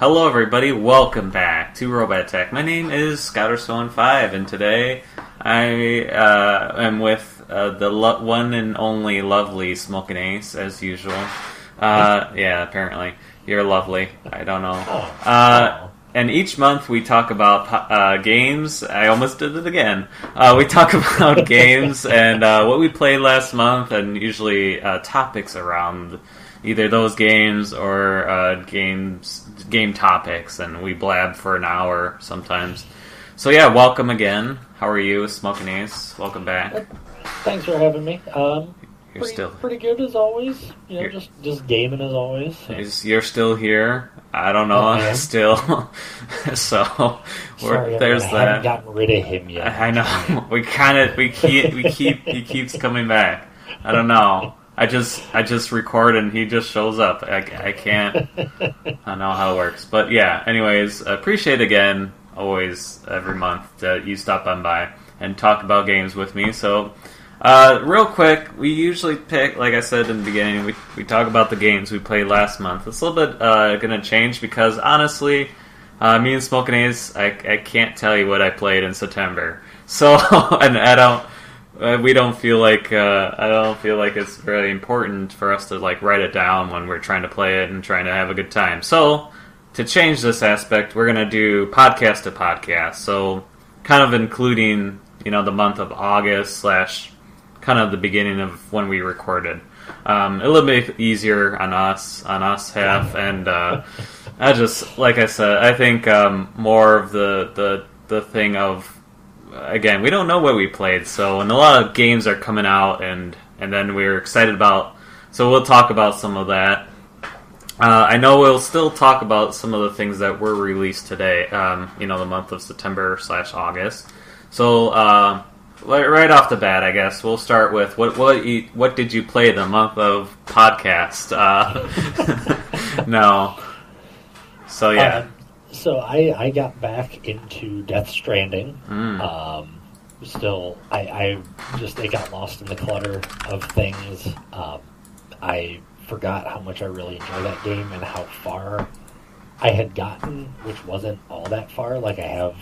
Hello, everybody. Welcome back to Robot Attack. My name is Scouterstone5, and today I uh, am with uh, the lo- one and only lovely Smoking Ace, as usual. Uh, yeah, apparently. You're lovely. I don't know. Uh, and each month we talk about uh, games. I almost did it again. Uh, we talk about games and uh, what we played last month, and usually uh, topics around either those games or uh, games game topics, and we blab for an hour sometimes. So yeah, welcome again. How are you, Smoking Ace? Welcome back. Thanks for having me. Um, You're pretty, still pretty good as always. You know, just just gaming as always. is- you're still here. I don't know. I am. Still, so we're, Sorry, I haven't that. gotten rid of him yet. I know. We kind of we keep we keep he keeps coming back. I don't know. I just I just record and he just shows up. I, I can't. I don't know how it works, but yeah. Anyways, appreciate again always every month that you stop on by and talk about games with me. So. Uh, real quick, we usually pick, like I said in the beginning, we, we talk about the games we played last month. It's a little bit uh, going to change because honestly, uh, me and Smoking Ace, I, I can't tell you what I played in September. So, and I don't, we don't feel like, uh, I don't feel like it's really important for us to like write it down when we're trying to play it and trying to have a good time. So, to change this aspect, we're going to do podcast to podcast. So, kind of including, you know, the month of August slash kind of the beginning of when we recorded. Um, a little bit easier on us, on us half, and uh, I just like I said, I think um, more of the the the thing of again, we don't know what we played, so and a lot of games are coming out, and and then we're excited about. So we'll talk about some of that. Uh, I know we'll still talk about some of the things that were released today. Um, you know, the month of September slash August. So uh, right off the bat, I guess we'll start with what what you, what did you play the month of podcast? Uh, no. So yeah. So I I got back into Death Stranding. Mm. Um, still, I, I just it got lost in the clutter of things. Um, I forgot how much I really enjoy that game and how far I had gotten, which wasn't all that far. Like I have,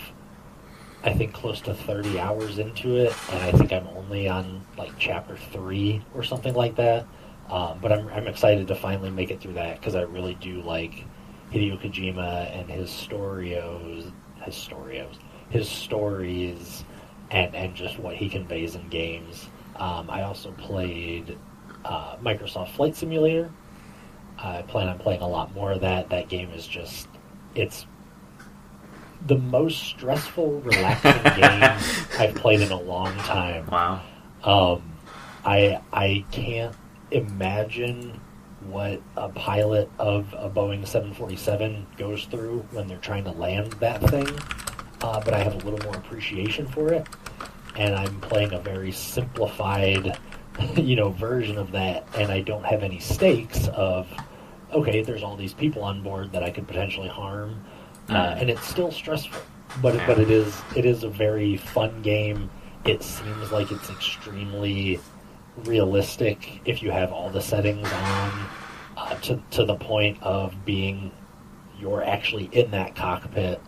I think close to thirty hours into it, and I think I'm only on like chapter three or something like that. Um, but I'm I'm excited to finally make it through that because I really do like Hideo Kojima and his storios, his storios, his stories, and and just what he conveys in games. Um, I also played uh, Microsoft Flight Simulator. I plan on playing a lot more of that. That game is just it's the most stressful, relaxing game I've played in a long time. Wow. Um, I I can't imagine what a pilot of a Boeing 747 goes through when they're trying to land that thing. Uh, but I have a little more appreciation for it, and I'm playing a very simplified, you know, version of that, and I don't have any stakes of, okay, there's all these people on board that I could potentially harm, uh, Mm. and it's still stressful, but but it is it is a very fun game. It seems like it's extremely realistic if you have all the settings on uh, to to the point of being you're actually in that cockpit.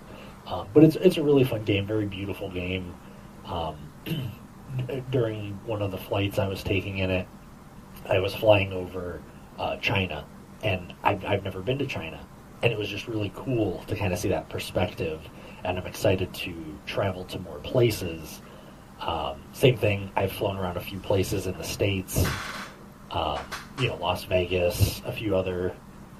Um, but it's it's a really fun game, very beautiful game. Um, during one of the flights I was taking in it, I was flying over uh, China, and I've, I've never been to China, and it was just really cool to kind of see that perspective. And I'm excited to travel to more places. Um, same thing. I've flown around a few places in the states, um, you know, Las Vegas, a few other,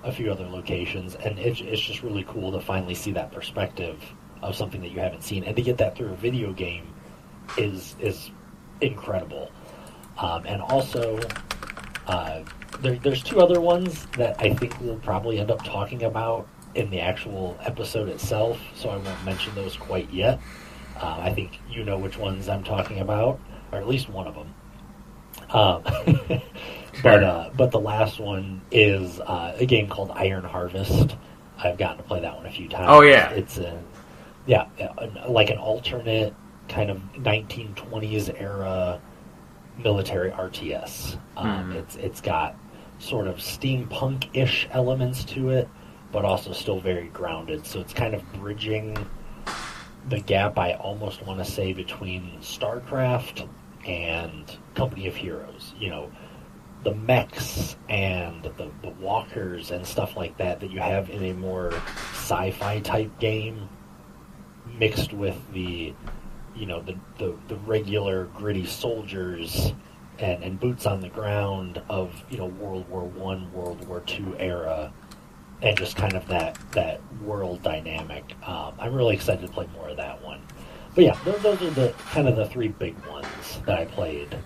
a few other locations, and it's it's just really cool to finally see that perspective of something that you haven't seen, and to get that through a video game is is incredible. Um, and also, uh, there, there's two other ones that I think we'll probably end up talking about in the actual episode itself, so I won't mention those quite yet. Uh, I think you know which ones I'm talking about, or at least one of them. Um, but uh, but the last one is uh, a game called Iron Harvest. I've gotten to play that one a few times. Oh, yeah. it's a yeah, like an alternate kind of 1920s era military RTS. Um, Mhm. It's it's got sort of steampunk ish elements to it, but also still very grounded. So it's kind of bridging the gap I almost want to say between StarCraft and Company of Heroes. You know, the mechs and the, the walkers and stuff like that that you have in a more sci-fi type game mixed with the you know the, the, the regular gritty soldiers and, and boots on the ground of you know World War One, World War Two era, and just kind of that that world dynamic. Um, I'm really excited to play more of that one. But yeah, those, those are the kind of the three big ones that I played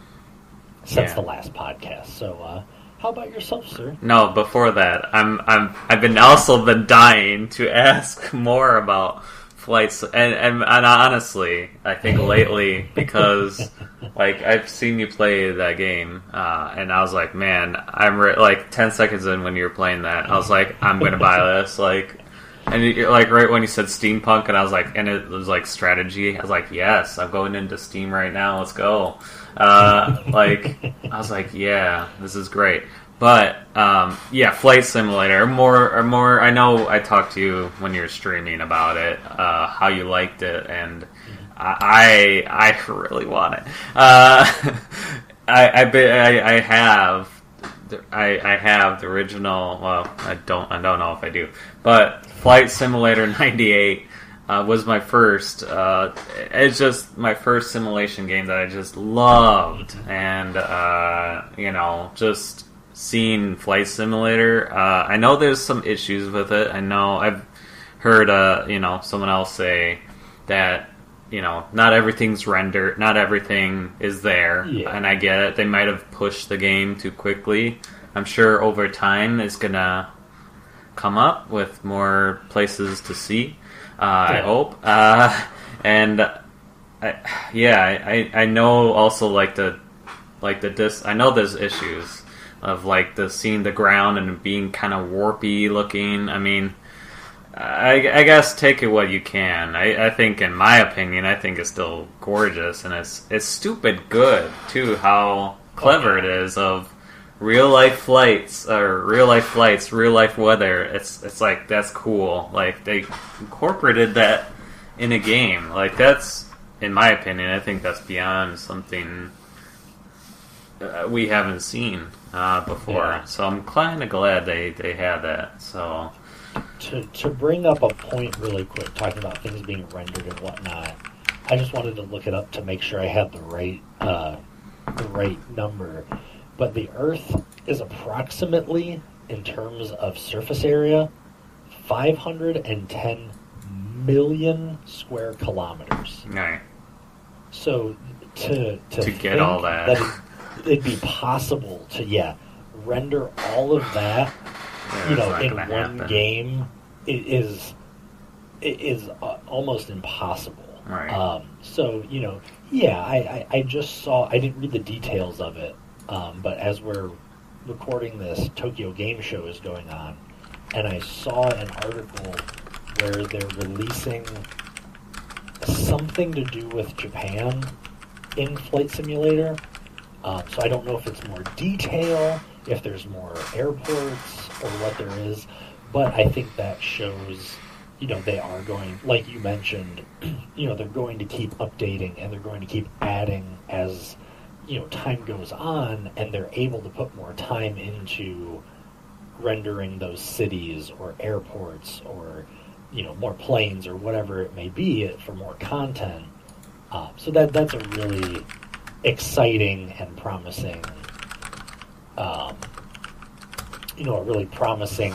since Yeah. the last podcast. So, uh, how about yourself, sir? No, before that, I'm I'm I've been also been dying to ask more about flights, and and, and honestly, I think lately because like I've seen you play that game, uh, and I was like, man, I'm re- like ten seconds in when you were playing that, I was like, I'm gonna buy this, like. And you like right when you said steampunk, and I was like, and it was like strategy. I was like, yes, I'm going into Steam right now. Let's go. Uh, like, I was like, yeah, this is great. But um, yeah, flight simulator. More or more. I know I talked to you when you were streaming about it, uh, how you liked it, and I I, really want it. Uh, I I, I have. I, I have the original. Well, I don't. I don't know if I do, but Flight Simulator '98 uh, was my first. Uh, it's just my first simulation game that I just loved, and uh, you know, just seeing Flight Simulator. Uh, I know there's some issues with it. I know I've heard, uh, you know, someone else say that you know not everything's rendered, not everything is there, Yeah. and I get it. They might have pushed the game too quickly. I'm sure over time it's gonna come up with more places to see. Uh, I hope. Uh, and I, yeah, I, I know also like the like the dis. I know there's issues of like the seeing the ground and being kind of warpy looking. I mean. I, I guess take it what you can. I, I think, in my opinion, I think it's still gorgeous, and it's it's stupid good too. How clever it is of real life flights or real life flights, real life weather. It's it's like that's cool. Like they incorporated that in a game. Like that's, in my opinion, I think that's beyond something uh, we haven't seen uh, before. Yeah. So I'm kind of glad they they had that. So to to bring up a point really quick, talking about things being rendered and whatnot. I just wanted to look it up to make sure I had the right uh, the right number. But the Earth is approximately, in terms of surface area, 510 million square kilometers. right. So to to, To get all that. it, it'd be possible to yeah render all of that Yeah, you know in one happen. game it is it is uh, almost impossible. Right. Um, so you know, yeah, I, I, I just saw. I didn't read the details of it, um, but as we're recording this, Tokyo Game Show is going on, and I saw an article where they're releasing something to do with Japan in Flight Simulator. Um, so I don't know if it's more detail, if there's more airports, or what there is. But I think that shows, you know, they are going, like you mentioned, you know, they're going to keep updating and they're going to keep adding as, you know, time goes on and they're able to put more time into rendering those cities or airports or, you know, more planes or whatever it may be for more content. Um, so that that's a really exciting and promising, um, you know, a really promising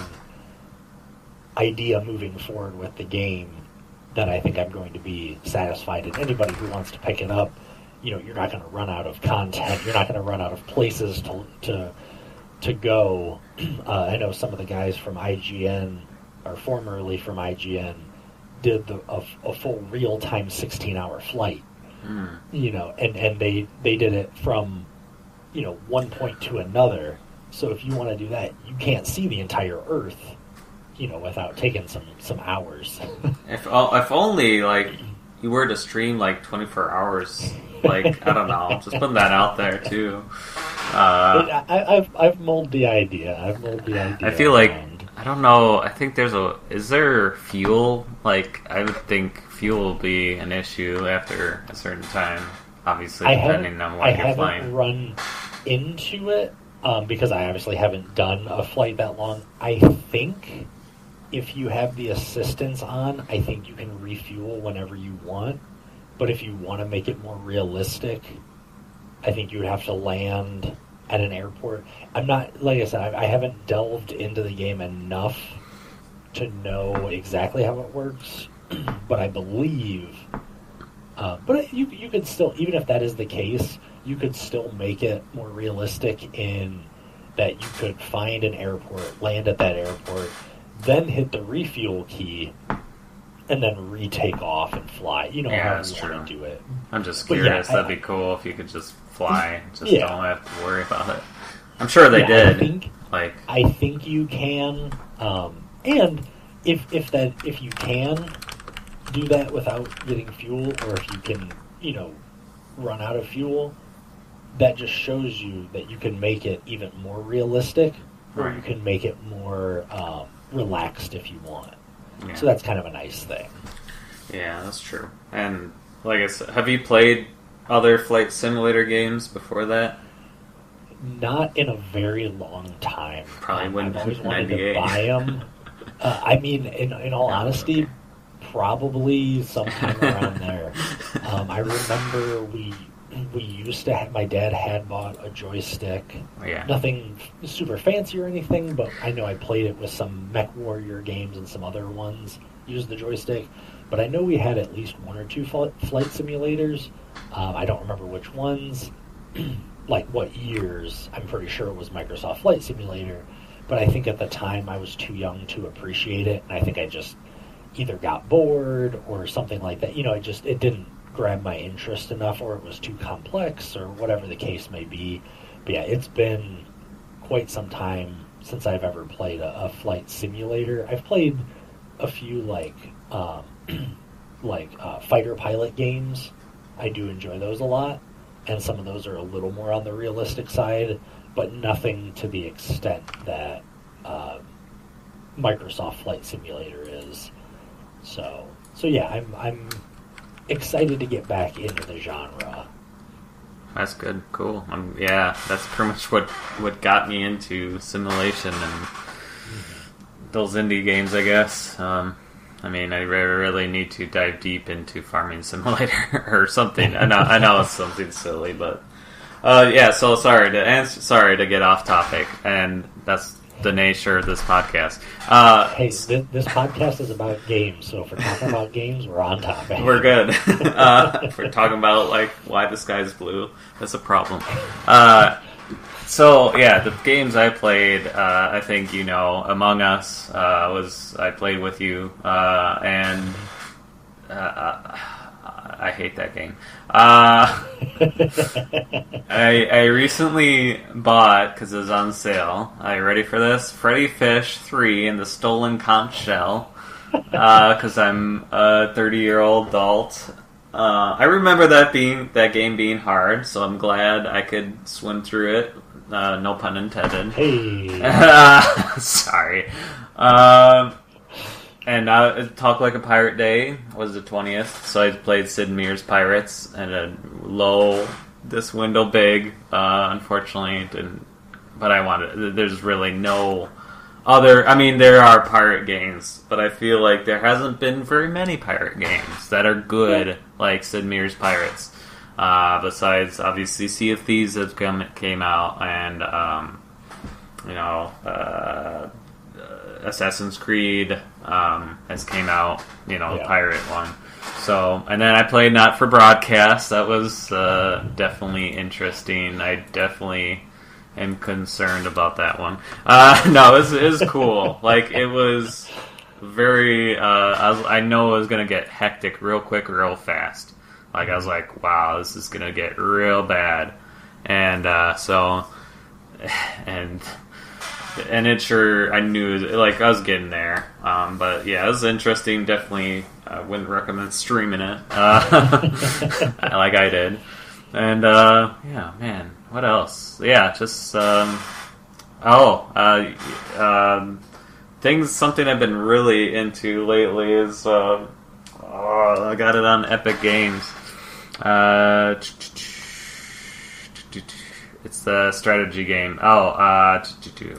idea moving forward with the game that I think I'm going to be satisfied. And anybody who wants to pick it up, you know, you're not going to run out of content. You're not going to run out of places to to to go. Uh, I know some of the guys from IGN, or formerly from IGN, did the, a, a full real time 16 hour flight Mm. you know, and and they they did it from, you know, one point to another. So if you want to do that, you can't see the entire Earth, you know, without taking some some hours. If o- if only like you were to stream like 24 hours, like I don't know, just putting that out there too. Uh, I, I've I've mulled the idea. I've mulled the idea. I feel like around. I don't know. I think there's a. Is there fuel? Like, I would think fuel will be an issue after a certain time. Obviously, I depending haven't, on what I you're flying. run into it um, because I obviously haven't done a flight that long. I think if you have the assistance on, I think you can refuel whenever you want. But if you want to make it more realistic, I think you would have to land at an airport. I'm not, like I said, I, I haven't delved into the game enough to know exactly how it works, but I believe. Uh, but you you could still, even if that is the case, you could still make it more realistic in that you could find an airport, land at that airport, then hit the refuel key, and then retake off and fly. You know Yeah, how you want to do it. I'm just But yeah, curious. That'd be cool if you could just fly. Just Yeah. don't have to worry about it. I'm sure they Yeah, I did. think Like, I think you can, um, and if if that if you can do that without getting fuel, or if you can, you know, run out of fuel, that just shows you that you can make it even more realistic, or you can make it more um, relaxed if you want. yeah. So that's kind of a nice thing. yeah, that's true. And like I said, have you played other flight simulator games before that? Not in a very long time. Probably Um, wouldn't I've always wanted to buy them. Uh, I mean, in in all honesty, probably sometime around there. Um, I remember we we used to have my dad had bought a joystick. yeah. Nothing super fancy or anything, but I know I played it with some Mech Warrior games and some other ones. Used the joystick, but I know we had at least one or two fl- flight simulators. Um, I don't remember which ones, like what years. I'm pretty sure it was Microsoft Flight Simulator, but I think at the time I was too young to appreciate it, and I think I just either got bored or something like that. You know, it just it didn't grab my interest enough, or it was too complex, or whatever the case may be. But yeah, it's been quite some time since I've ever played a, a flight simulator. I've played a few like um, like uh, fighter pilot games. I do enjoy those a lot, and some of those are a little more on the realistic side, but nothing to the extent that uh, Microsoft Flight Simulator is. So, so yeah, I'm I'm excited to get back into the genre. That's good. Cool. Yeah, that's pretty much what what got me into simulation and those indie games. I guess. Um, I mean, I really need to dive deep into Farming Simulator or something. I know, I know it's something silly, but uh, yeah. So sorry to answer. Sorry to get off topic, and that's the nature of this podcast. Uh, Hey, this, this podcast is about games, so if we're talking about games, we're on topic. We're good. uh, if we're talking about like why the sky's blue. That's a problem. Uh, so yeah, the games I played, uh, I think you know, Among Us uh, was I played with you, uh, and uh, I hate that game. Uh, I, I recently bought because it was on sale. Are you ready for this? Freddi Fish Three in the Stolen Conch Shell. Because I'm a 30 year old adult. Uh, I remember that being that game being hard, so I'm glad I could swim through it. Uh, no pun intended. hey, Sorry. And uh, Talk Like a Pirate Day was the 20th, so I played Sid Meier's Pirates and a low, this window big. Uh, unfortunately, didn't. But I wanted. There's really no other. I mean, there are pirate games, but I feel like there hasn't been very many pirate games that are good, like Sid Meier's Pirates. Uh, besides, obviously, Sea of Thieves has come came out, and um, you know, uh, Assassin's Creed um, has came out. You know, the pirate one. So, and then I played Not for Broadcast. That was uh, definitely interesting. I definitely am concerned about that one. Uh, no, it was, it was cool. like it was very. Uh, I, was, I know it was gonna get hectic real quick, real fast. Like I was like, wow, this is gonna get real bad, and uh, so, and and it sure I knew like I was getting there. Um, but yeah, it was interesting. Definitely, I wouldn't recommend streaming it uh, like I did. And uh, yeah, man, what else? Yeah, just um, oh, uh, um, things something I've been really into lately is uh, oh, I got it on Epic Games. Uh, it's the strategy game. Oh, uh,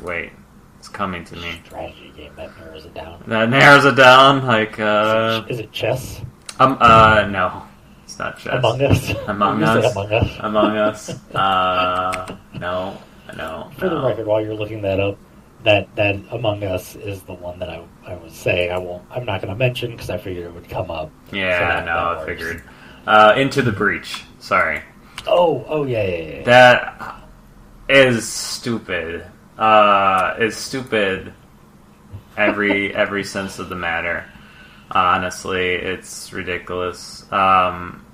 wait, it's coming to me. Strategy game that narrows it down. That narrows it down. Like, uh, is it chess? Um, uh, no, it's not chess. Among Us. Among Us. Among Us. Among Us. Uh, no, no. For the record, while you're looking that up, that that Among Us is the one that I, I was saying I won't I'm not going to mention because I figured it would come up. Yeah, So that- no, that I figured. Uh, Into the Breach. Sorry. Oh, oh yeah, yeah, yeah. That is stupid. Uh, is stupid. Every every sense of the matter. Honestly, it's ridiculous. Um,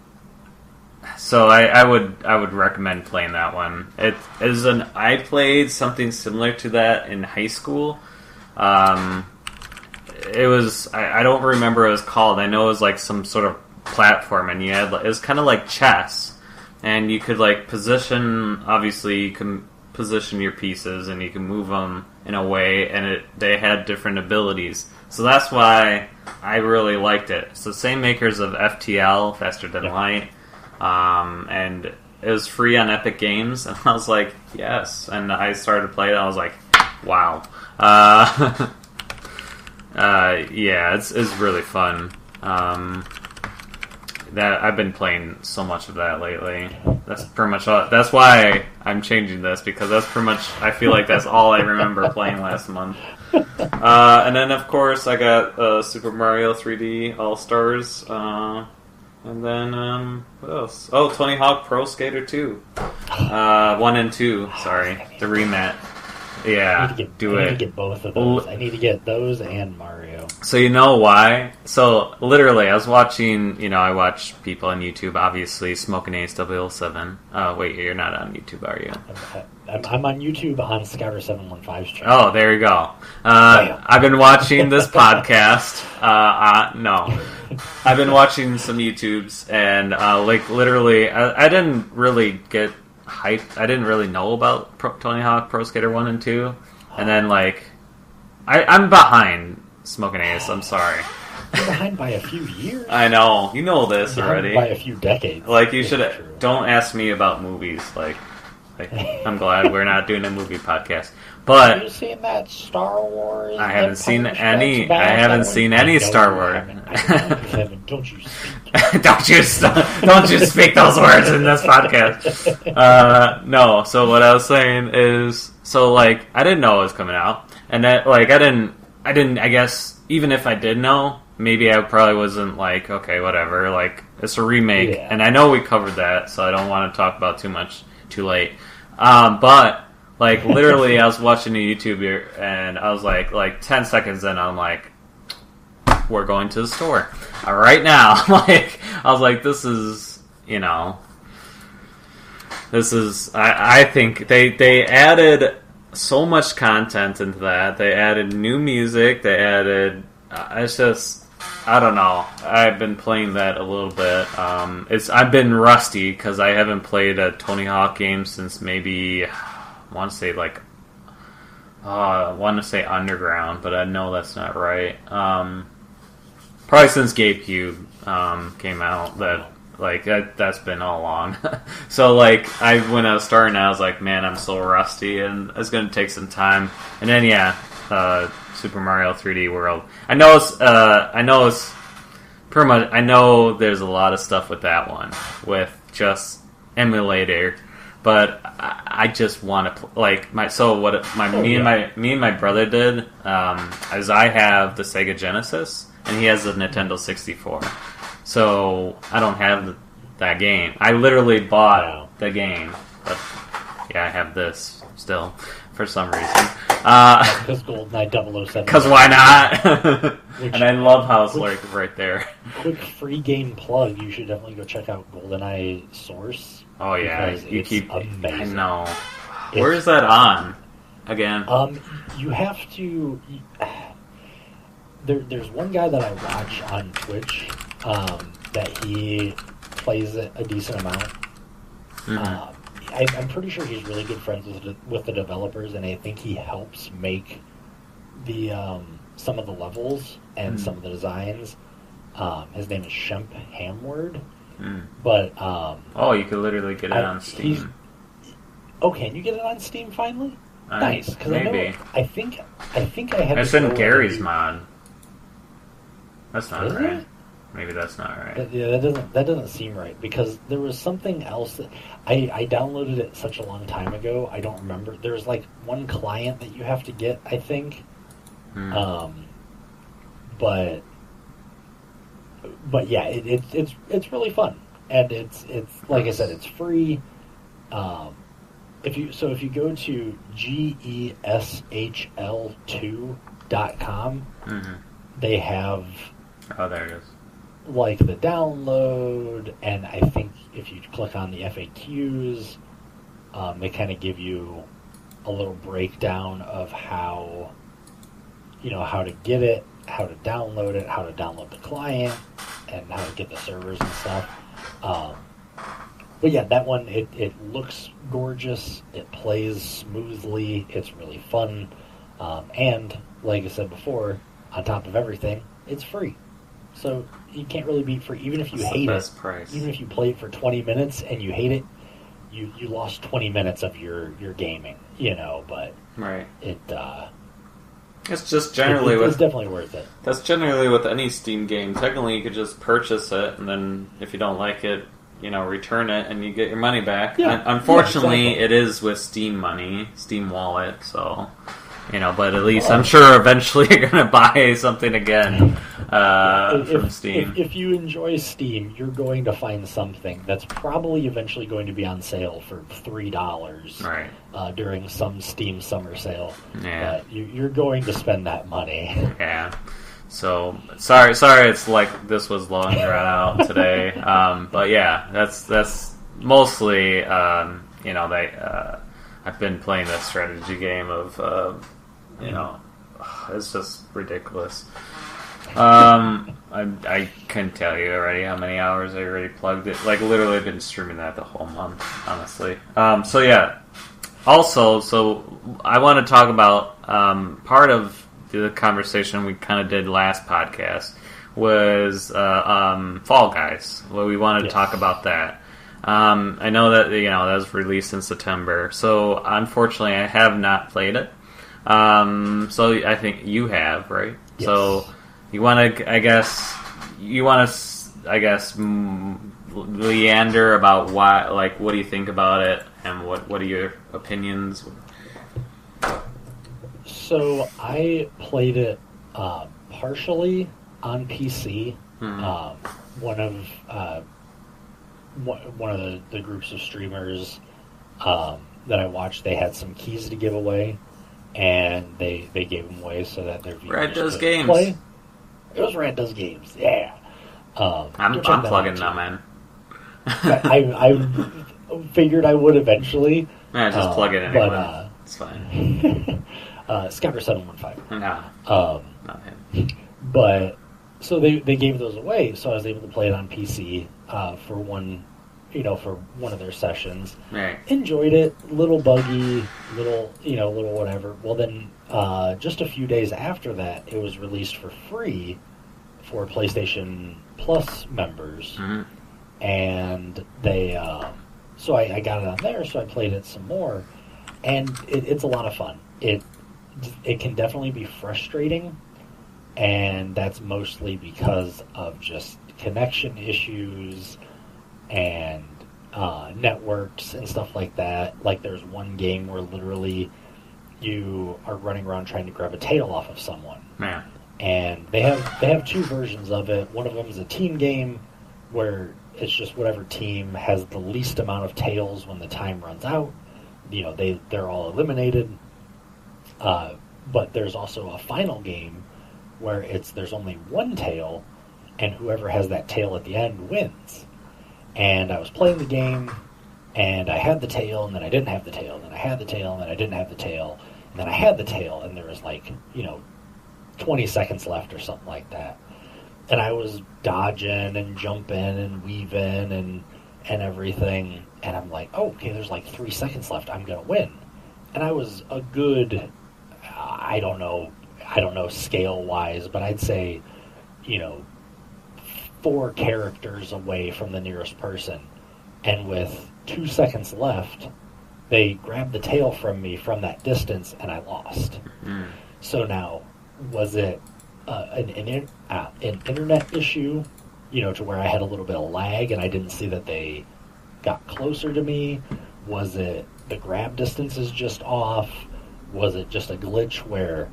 so I, I would I would recommend playing that one. It is an I played something similar to that in high school. Um, it was I, I don't remember what it was called. I know it was like some sort of platform, and you had it was kind of like chess, and you could like position. Obviously, you can position your pieces, and you can move them in a way, and it they had different abilities. So that's why I really liked it. So same makers of FTL, Faster Than Yeah. Light, um, and it was free on Epic Games, and I was like, yes. And I started to play it, and I was like, wow. Uh, uh, yeah, it's it's really fun. Um, that I've been playing so much of that lately. That's pretty much all. That's why I'm changing this because that's pretty much. I feel like that's all I remember playing last month. Uh, and then of course I got uh, Super Mario 3D All Stars. Uh, and then um, what else? Oh, Tony Hawk Pro Skater 2. Uh, one and two. Sorry, the remat. I need Yeah, to get, do I need to get both of those. I need to get those and Mario. So you know why? So literally, I was watching. You know, I watch people on YouTube. Obviously, smoking Ace 007. Uh, wait, you're not on YouTube, are you? I'm, I'm, on YouTube on Scouter 715's channel. Oh, there you go. Uh, I've been watching this podcast. Uh, uh, no, I've been watching some YouTubes, and uh, like literally, I, I didn't really get hyped. I didn't really know about Pro, Tony Hawk Pro Skater One and Two, and then like, I, I'm behind Smoking Ace. I'm sorry. You're behind by a few years. I know you know this Behind already. By a few decades. Like you should true. don't ask me about movies. Like, like I'm glad we're not doing a movie podcast. But Have you seen that Star Wars? I haven't seen any-? I haven't seen any Star Wars. haven't. I know you haven't. Don't you speak. don't you don't you speak those words in this podcast. Uh, no. So what I was saying is, so like I didn't know it was coming out, and that like I didn't, I didn't. I guess even if I did know, maybe I probably wasn't like, okay, whatever. Like it's a remake, Yeah. and I know we covered that, so I don't want to talk about too much too late. Um, but like literally, I was watching a YouTuber, and I was like, like ten seconds in, I'm like, we're going to the store uh, right now. like I was like, this is you know, this is I, I think they they added so much content into that. They added new music. They added. Uh, it's just I don't know. I've been playing that a little bit. Um, it's I've been rusty because I haven't played a Tony Hawk game since maybe want to say like uh, I want to say Underground, but I know that's not right. Um, probably since GameCube um, came out, that like that, that's been all along. so like I when I was starting, I was like, man, I'm so rusty, and it's gonna take some time. And then yeah, uh, Super Mario 3D World. I know it's uh, I know it's pretty much. I know there's a lot of stuff with that one with just emulator. But I, just want to like my so what my Oh, me and my me and my brother did um, is I have the Sega Genesis and he has the Nintendo 64. So I don't have the, that game. I literally bought the game, but yeah, I have this still for some reason. Uh, Because GoldenEye 007. Cause why not? Which- and I love how it's like right there. Quick free game plug. You should definitely go check out GoldenEye Source. Oh yeah, you keep. I amazing. know. It's- Where is that on? Again. Um, you have to. There, there's one guy that I watch on Twitch um, that he plays it a decent amount. Mhm. Um, I, I'm pretty sure he's really good friends with the, with the developers, and I think he helps make the um, some of the levels and Mm. some of the designs. Um, his name is Shemp Hamward, Mm. but um, Oh, you could literally get it I- on Steam. oh, can you get it on Steam finally? Uh, nice, because I know maybe. I think I think I had. It's in Garry's Mod. That's not Is right. it? Maybe that's not right. That- Yeah, that doesn't that doesn't seem right because there was something else that I I downloaded it such a long time ago. I don't remember. There's like one client that you have to get. I think, Hmm. um, but but yeah, it, it's it's it's really fun and it's it's like I said, it's free. Um, if you so if you go to g e s h l two dot com, Mhm. they have Oh, there it is. Like the download, and I think if you click on the FAQs, um, they kind of give you a little breakdown of how, you know, how to get it, how to download it, how to download the client, and how to get the servers and stuff. Um, but yeah, that one it, it looks gorgeous. It plays smoothly. It's really fun, um, and like I said before, on top of everything, it's free. So you can't really beat free. Even if you That's the hate it, price. even if you play it for 20 minutes and you hate it, you you lost 20 minutes of your your gaming. You know, but Right. it uh, It's just generally it- with it's definitely worth it. That's generally with any Steam game. Technically, you could just purchase it, and then if you don't like it, you know, return it, and you get your money back. Yeah, Un- unfortunately, yeah, exactly. it is with Steam money, Steam Wallet. So, you know, but at least. I'm sure eventually you're gonna buy something again uh, if, from Steam. If, if you enjoy Steam, you're going to find something that's probably eventually going to be on sale for three dollars right? uh, during some Steam summer sale. Yeah. But you, you're going to spend that money. Yeah. So sorry, sorry. It's like this was long drawn out today. Um, but yeah, that's that's mostly um, you know they. Uh, I've been playing this strategy game of uh, you know it's just ridiculous. Um, I I couldn't tell you already how many hours I already plugged it. Like literally, I've been streaming that the whole month, honestly. Um, so yeah. Also, so I want to talk about um, part of the conversation we kind of did last podcast was uh, um, Fall Guys. Well, we wanted to Yes. talk about that. Um, I know that you know that was released in September, so unfortunately, I have not played it. Um, so I think you have, right? Yes. So you want to, I guess, you want to, I guess, leander about why, like, what do you think about it, and what what are your opinions? So I played it uh, partially on PC. Hmm. Um, one of uh, one one of the, the groups of streamers um, that I watched, they had some keys to give away, and they they gave them away so that their viewers Red Does could Games. Play. It was Red Does Games, yeah. Um, I'm, I'm plugging too. man. I, I figured I would eventually. yeah, just uh, plug it in anyway. But uh, it's fine. uh, Scouter seven one five. No, Um, not him. but so they they gave those away, so I was able to play it on PC uh, for one, you know, for one of their sessions. Right. Enjoyed it, little buggy, little you know, little whatever. Well, then uh, just a few days after that, it was released for free for PlayStation Plus members, hmm and they um, so I, I got it on there, so I played it some more, and it, it's a lot of fun. It it can definitely be frustrating, and that's mostly because of just connection issues and uh, networks and stuff like that. Like there's one game where literally you are running around trying to grab a tail off of someone Yeah. And they have they have two versions of it. One of them is a team game where it's just whatever team has the least amount of tails when the time runs out. You know, they they're all eliminated. Uh, but there's also a final game where it's there's only one tail, and whoever has that tail at the end wins. And I was playing the game, and I had the tail, and then I didn't have the tail, and then I had the tail, and then I didn't have the tail, and then I had the tail, and there was like you know 20 seconds left or something like that. And I was dodging and jumping and weaving and and everything. And I'm like, oh, okay, there's like three seconds left. I'm going to win. And I was a good, I don't know, I don't know scale wise, but I'd say, you know, four characters away from the nearest person. And with two seconds left, they grabbed the tail from me from that distance and I lost. Mm. So now, was it uh, an, an, uh, an internet issue, you know, to where I had a little bit of lag and I didn't see that they got closer to me? Was it the grab distance is just off? Was it just a glitch where,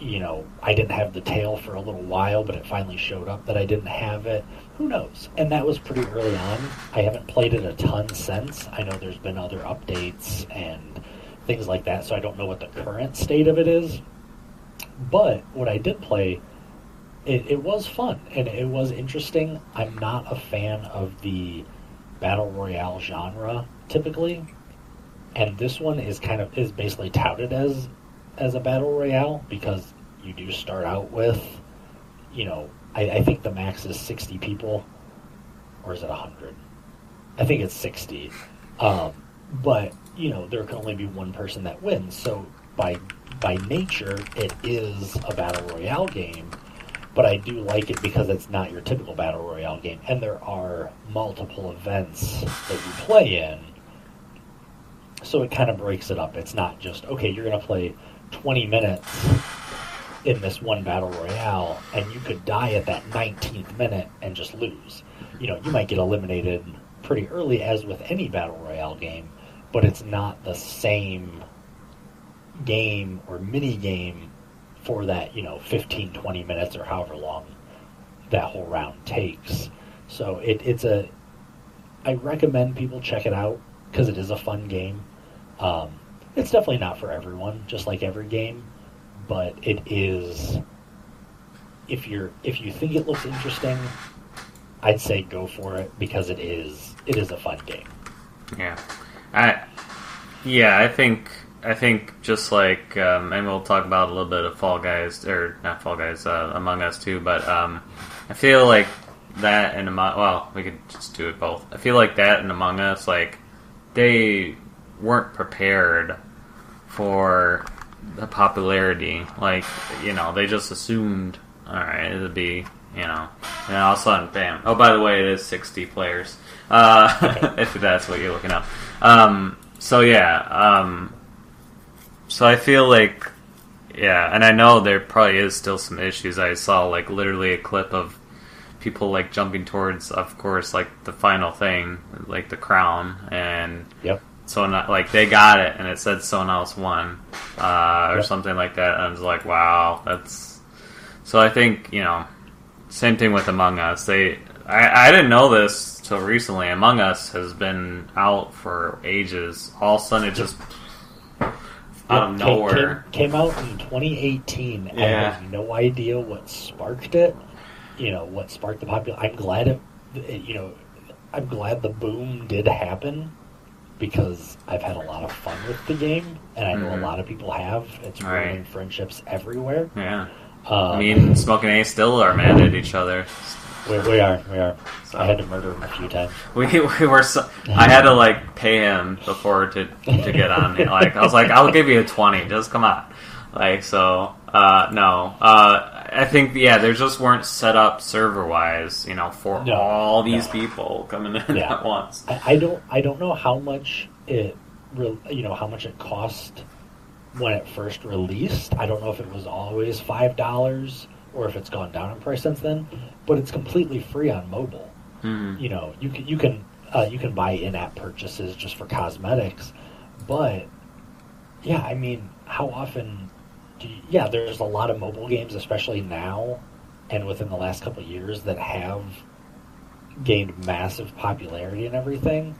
you know, I didn't have the tail for a little while, but it finally showed up that I didn't have it? Who knows? And that was pretty early on. I haven't played it a ton since. I know there's been other updates and things like that, so I don't know what the current state of it is. But what I did play, it, it was fun and it was interesting. I'm not a fan of the battle royale genre typically, and this one is kind of is basically touted as as a battle royale because you do start out with, you know, I, I think the max is 60 people, or is it 100? I think it's 60. Um, but you know, there can only be one person that wins. So by by nature, it is a battle royale game, but I do like it because it's not your typical battle royale game, and there are multiple events that you play in. So it kind of breaks it up. It's not just okay. You're going to play 20 minutes in this one battle royale, and you could die at that 19th minute and just lose. You know, you might get eliminated pretty early, as with any battle royale game, but it's not the same game or mini game for that, you know, 15, 20 minutes or however long that whole round takes. So it, it's a, I recommend people check it out because it is a fun game. Um, it's definitely not for everyone, just like every game, but it is. If you're if you think it looks interesting, I'd say go for it because it is it is a fun game. Yeah, I yeah I think I think just like um, and we'll talk about a little bit of Fall Guys or not Fall Guys uh, Among Us too, but um, I feel like that and Among well we could just do it both. I feel like that and Among Us like they weren't prepared for the popularity. Like you know they just assumed all right it'll be you know and all of a sudden bam oh by the way it is 60 players uh, if that's what you're looking up um, so yeah um, so I feel like, yeah, and I know there probably is still some issues. I saw like literally a clip of people like jumping towards, of course, like the final thing, like the crown, and Yep. so not like they got it, and it said someone else won, uh, or Yep. something like that. And I was like, wow, that's. So I think you know, same thing with Among Us. They, I, I didn't know this till recently. Among Us has been out for ages. All of a sudden, it just out of came- nowhere. Came, came out in 2018. I Yeah. have no idea what sparked it. You know what sparked the popular. I'm glad it, it. You know, I'm glad the boom did happen because I've had a lot of fun with the game, and I know Mhm. a lot of people have. It's Right. ruining friendships everywhere. Yeah, Um, me and Smoking A still are mad at each other. We, we are, we are. So- I had to murder him a few times. We, we were so, I had to like pay him before to to get on. Like I was like, I'll give you a twenty. Just come on. Like so, uh, no. Uh, I think yeah, there just weren't set up server wise, you know, for No, all these no. people coming in Yeah. at once. I, I don't I don't know how much it you know how much it cost when it first released. I don't know if it was always five dollars or if it's gone down in price since then. But it's completely free on mobile. Hmm. You know you can you can uh, you can buy in app purchases just for cosmetics, but yeah, I mean, how often? Do you, yeah, there's a lot of mobile games, especially now and within the last couple of years, that have gained massive popularity and everything.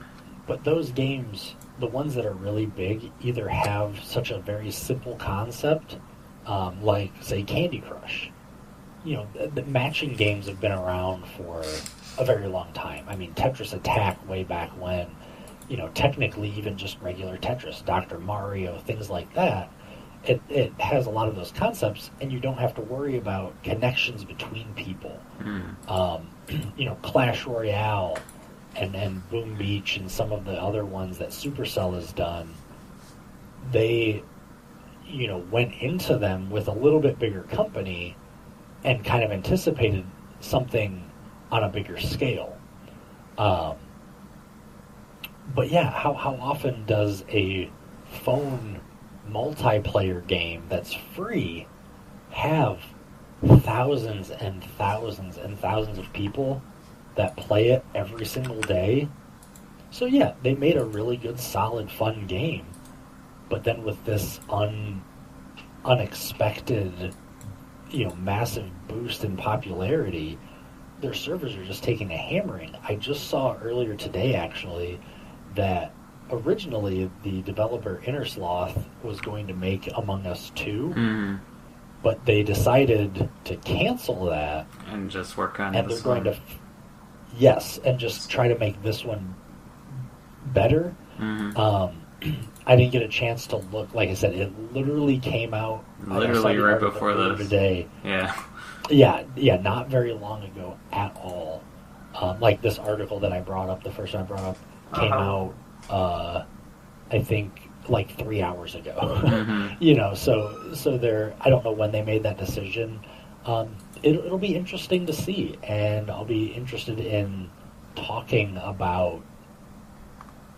But those games, the ones that are really big, either have such a very simple concept, um, like say Candy Crush. You know, the, the matching games have been around for a very long time. I mean, Tetris Attack way back when. You know, technically, even just regular Tetris, Doctor Mario, things like that. It, it has a lot of those concepts, and you don't have to worry about connections between people Hmm. um, you know, Clash Royale and and Boom Beach and some of the other ones that Supercell has done, they, you know, went into them with a little bit bigger company and kind of anticipated something on a bigger scale. Um, but yeah, how, how often does a phone multiplayer game that's free have thousands and thousands and thousands of people that play it every single day? So yeah, they made a really good, solid, fun game. But then with this un, unexpected, you know, massive boost in popularity, their servers are just taking a hammering. I just saw earlier today, actually, that originally the developer Innersloth was going to make Among Us 2, Mm. but they decided to cancel that, And just work on and they're going one. to, yes, and just try to make this one better. Mhm. Um, I didn't get a chance to look. Like I said, it literally came out Literally right before this. today. Yeah. Yeah, yeah, not very long ago at all. Um, like this article that I brought up, the first one I brought up, came Uh-huh. out, uh, I think, like three hours ago. Mhm. you know, so so they're. I don't know when they made that decision. Um, it, it'll be interesting to see, and I'll be interested in talking about.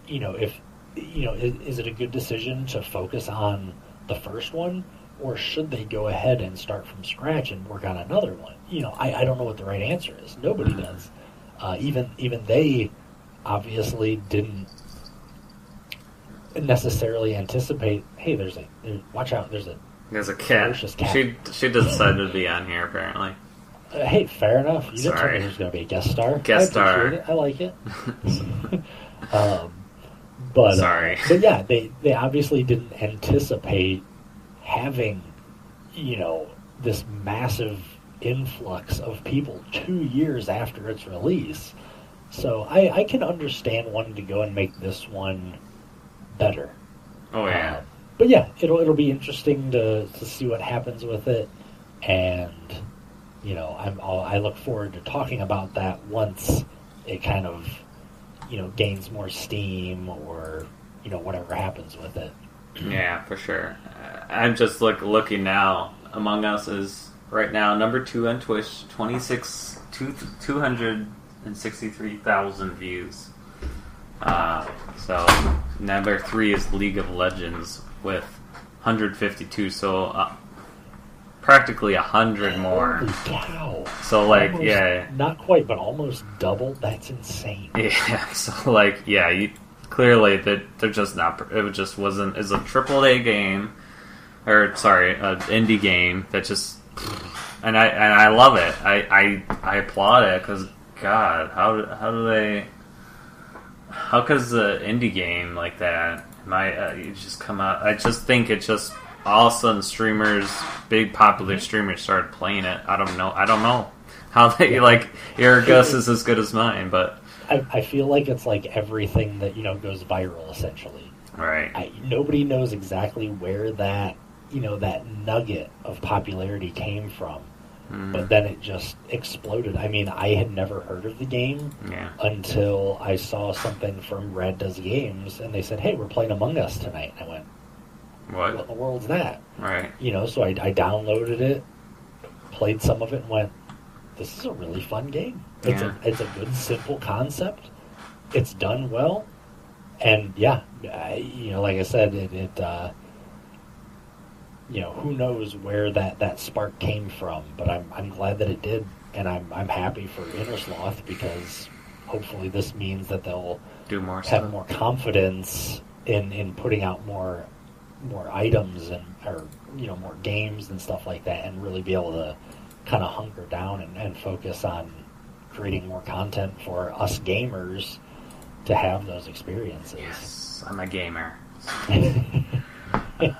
You know, if you know, is, is it a good decision to focus on the first one, or should they go ahead and start from scratch and work on another one? You know, I, I don't know what the right answer is. Nobody does. Uh, even even they obviously didn't necessarily anticipate. Hey, there's a watch out. There's a There's a cat. Cat. She she decided to be on here apparently. uh, hey, fair enough. You didn't tell Sorry. me there's going to be a guest star. Guest I star. It. I like it. um, but uh, Sorry. but yeah, they they obviously didn't anticipate having, you know, this massive influx of people two years after its release. So I, I can understand wanting to go and make this one better. Oh yeah. Um, but yeah, it'll it'll be interesting to to see what happens with it, and you know, I'm I'll, I look forward to talking about that once it kind of you know gains more steam or you know whatever happens with it. Yeah, for sure. Uh, I'm just look looking now. Among Us is right now number two on Twitch, 26 263,000 views. Uh, so number three is League of Legends with 152. So uh, practically a hundred more. Holy cow! So like Almost- yeah, not quite, but almost double. That's insane. Yeah, so like, yeah, you, clearly that they're just not. It just wasn't. Is a triple A game, or sorry, an indie game that just, and I and I love it. I I, I applaud it because God, how do- how do they? How does the indie game like that? My uh, you just come out. I just think it just all of a sudden streamers, big popular streamers started playing it. I don't know. I don't know how they like. Your guess is as good as mine, but. I, I feel like it's like everything that you know goes viral essentially. Right. I, nobody knows exactly where that you know that nugget of popularity came from, Mm, but then it just exploded. I mean, I had never heard of the game yeah. until I saw something from Red Does Games, and they said, "Hey, we're playing Among Us tonight." And I went, "What in the world's that?" Right. You know, so I, I downloaded it, played some of it, and went, "This is a really fun game. It's Yeah. a it's a good simple concept. It's done well, and yeah, I, you know, like I said, it, it uh, you know, who knows where that, that spark came from, but I'm I'm glad that it did, and I'm I'm happy for Innersloth because hopefully this means that they'll Do more have stuff. more confidence in in putting out more more items and or you know more games and stuff like that, and really be able to kind of hunker down and, and focus on creating more content for us gamers to have those experiences. Yes, I'm a gamer.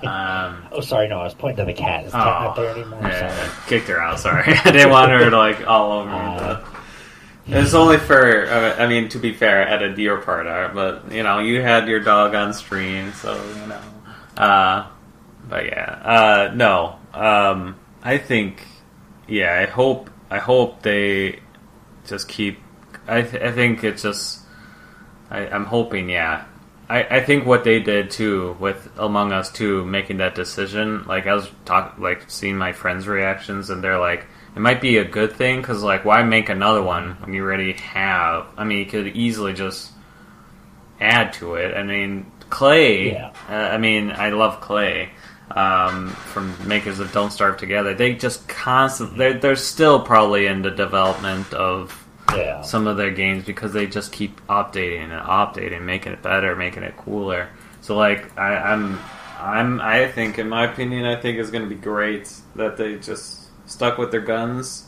Um, Oh, sorry, no, I was pointing to the cat. Is the oh, cat not there anymore? yeah, kicked her out. Sorry, I didn't want her to like all over. Uh, But it's only for. Uh, I mean, to be fair, I edited your part out, but you know, you had your dog on stream, so you know. Uh, but yeah, uh, no. Um, I think, yeah, I hope. I hope they just keep. I th- I think it's just. I, I'm hoping, yeah, I, I think what they did too with Among Us too, making that decision. Like I was talk, like seeing my friends' reactions, and they're like, it might be a good thing because like why make another one when you already have? I mean, you could easily just add to it. I mean, Klei. Yeah. Uh, I mean, I love Klei Um, from makers of Don't Starve Together, they just constantly they're, they're still probably in the development of Yeah. some of their games because they just keep updating and updating, making it better, making it cooler. So like I, I'm, I'm, I think, in my opinion, I think it's going to be great that they just stuck with their guns.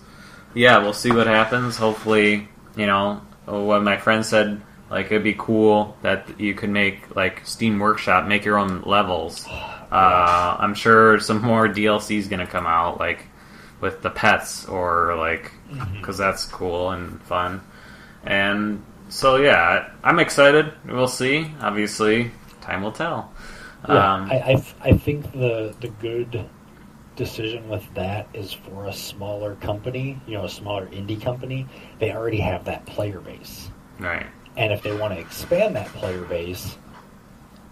Yeah, we'll see what happens. Hopefully, you know what my friend said. Like it'd be cool that you could make like Steam Workshop make your own levels. Uh, I'm sure some more DLC is going to come out, like with the pets or like because that's cool and fun. And so yeah, I'm excited. We'll see. Obviously, time will tell. Yeah, Um, I, I, I think the the good decision with that is for a smaller company, you know, a smaller indie company. They already have that player base, right. And if they want to expand that player base,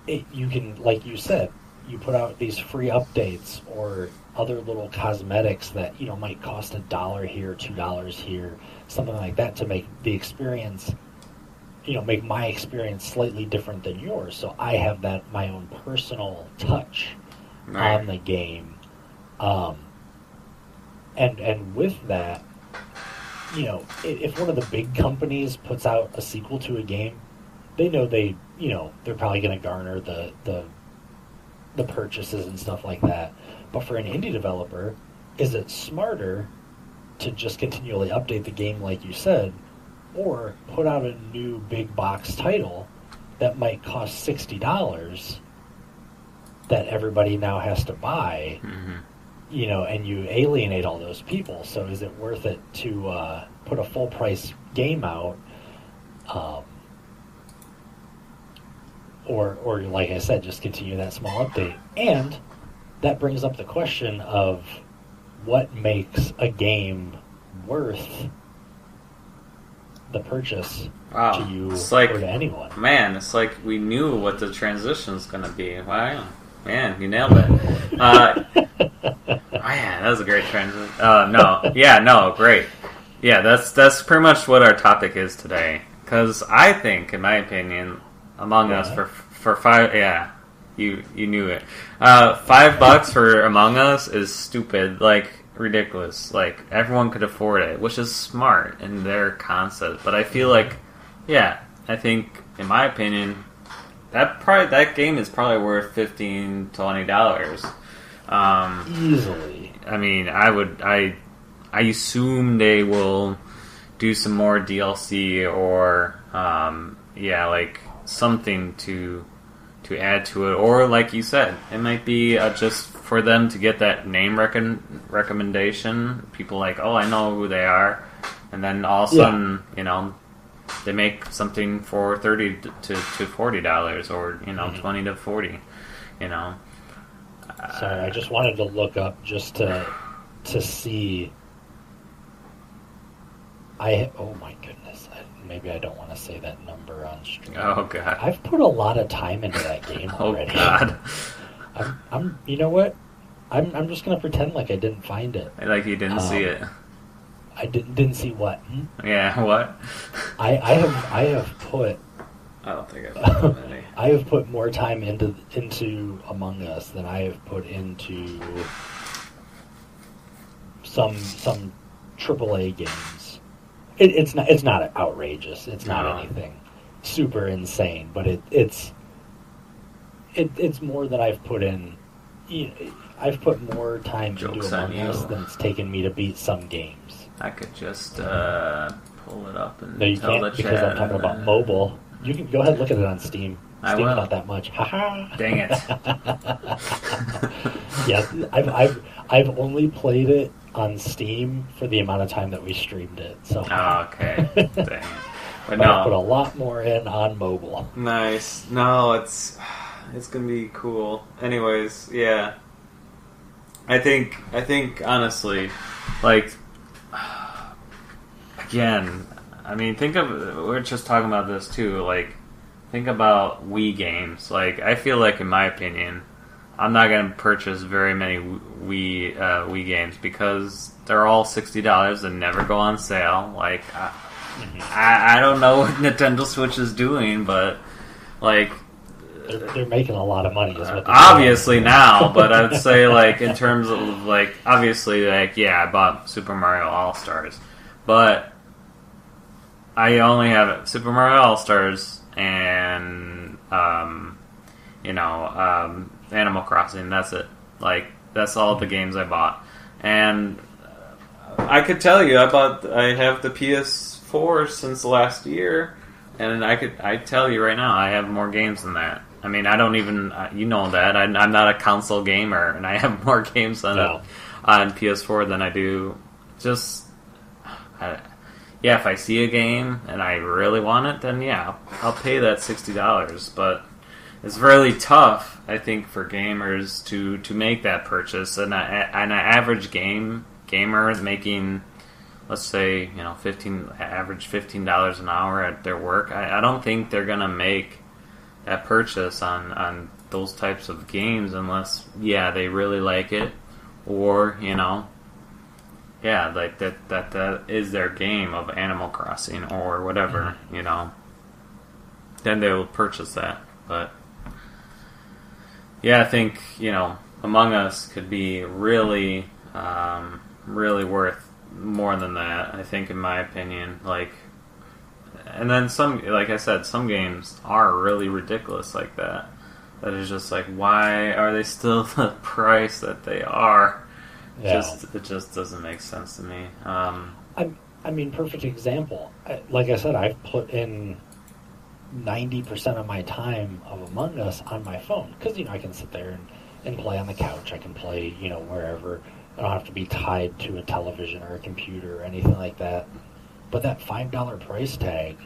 it, you can, like you said, you put out these free updates or other little cosmetics that you know might cost a dollar here, two dollars here, something like that to make the experience you know make my experience slightly different than yours so i have that my own personal touch Right. on the game um, and and with that you know if one of the big companies puts out a sequel to a game they know they you know they're probably going to garner the the the purchases and stuff like that. But for an indie developer is it smarter to just continually update the game like you said or put out a new big box title that might cost $60 that everybody now has to buy hmm you know and you alienate all those people so is it worth it to uh, put a full price game out um, or or like i said just continue that small update and that brings up the question of what makes a game worth the purchase Wow. to you It's like or to anyone man, it's like we knew what the transition is gonna be. Wow, man, you nailed it. Uh, man, that was a great transition. Uh, no, yeah, no, great. Yeah, that's that's pretty much what our topic is today. Because I think, in my opinion, Among Us for for five, yeah, you you knew it. Uh, five bucks for Among Us is stupid, like ridiculous. Like everyone could afford it, which is smart in their concept. But I feel like, yeah, I think, in my opinion, that probably that game is probably worth 15 20 dollars. Um, easily I mean, I would I I assume they will do some more DLC or um, yeah, like something to to add to it, or like you said, it might be uh, just for them to get that name recon- recommendation. People like, oh, I know who they are, and then all of a Yeah. sudden, you know, they make something for thirty to to forty dollars, or you know, Mhm. twenty to forty. You know, Sorry, I just wanted to look up just to to see. I oh my goodness, I, maybe I don't want to say that number on stream. oh god, I've put a lot of time into that game oh already. god, I'm, I'm, you know what? I'm, I'm just gonna pretend like I didn't find it. like you didn't see Um, it. I didn't didn't see what. Hmm? Yeah, what? I, I have I have put I don't think I've that many. I have put more time into into Among Us than I have put into some some AAA games. It, it's not it's not outrageous. It's not No. anything super insane, but it it's it, it's more than I've put in. you know, I've put more time Joke's into Among Us than it's taken me to beat some games. I could just uh, pull it up and No, you tell can't because. I'm talking about mobile. You can go ahead and look at it on Steam. I Steam's will. not that much. Haha. Dang it! yeah, I've, I've I've only played it on Steam for the amount of time that we streamed it. So Oh, okay. Dang it. But But I put a lot more in on mobile. nice. No, it's it's gonna be cool. Anyways, yeah. I think I think honestly, like again, I mean, think of we're just talking about this too. Like think about Wii games. Like I feel like, in my opinion, I'm not going to purchase very many Wii uh, Wii games because they're all sixty dollars and never go on sale. Like I, I, I don't know what Nintendo Switch is doing, but like They're, they're making a lot of money. Is what obviously doing. now, but I'd say like in terms of like obviously like yeah, I bought Super Mario All Stars, but I only have Super Mario All Stars and um, you know um, Animal Crossing. That's it. Like that's all the games I bought, and I could tell you I bought I have the PS4 since last year, and I could I tell you right now I have more games than that. I mean I don't even uh, you know that I, I'm not a console gamer, and I have more games on No. on PS4 than I do. Just I, yeah, if I see a game and I really want it, then yeah, I'll pay that sixty dollars. But it's really tough, I think, for gamers to to make that purchase. And an average game gamer is making, let's say, you know, fifteen average fifteen dollars an hour at their work. I, I don't think they're gonna make that purchase on on those types of games unless yeah they really like it or you know yeah like that that that is their game of Animal Crossing or whatever you know. Then they will purchase that but yeah I think you know Among Us could be really um, really worth more than that I think in my opinion. Like and then some like I said some games are really ridiculous like that. That is just like why are they still the price that they are Yeah. just it just doesn't make sense to me. Um, I, I mean, perfect example. I, like I said, I've put in ninety percent of my time of Among Us on my phone because you know I can sit there and, and play on the couch. I can play you know wherever. I don't have to be tied to a television or a computer or anything like that. But that five dollar price tag,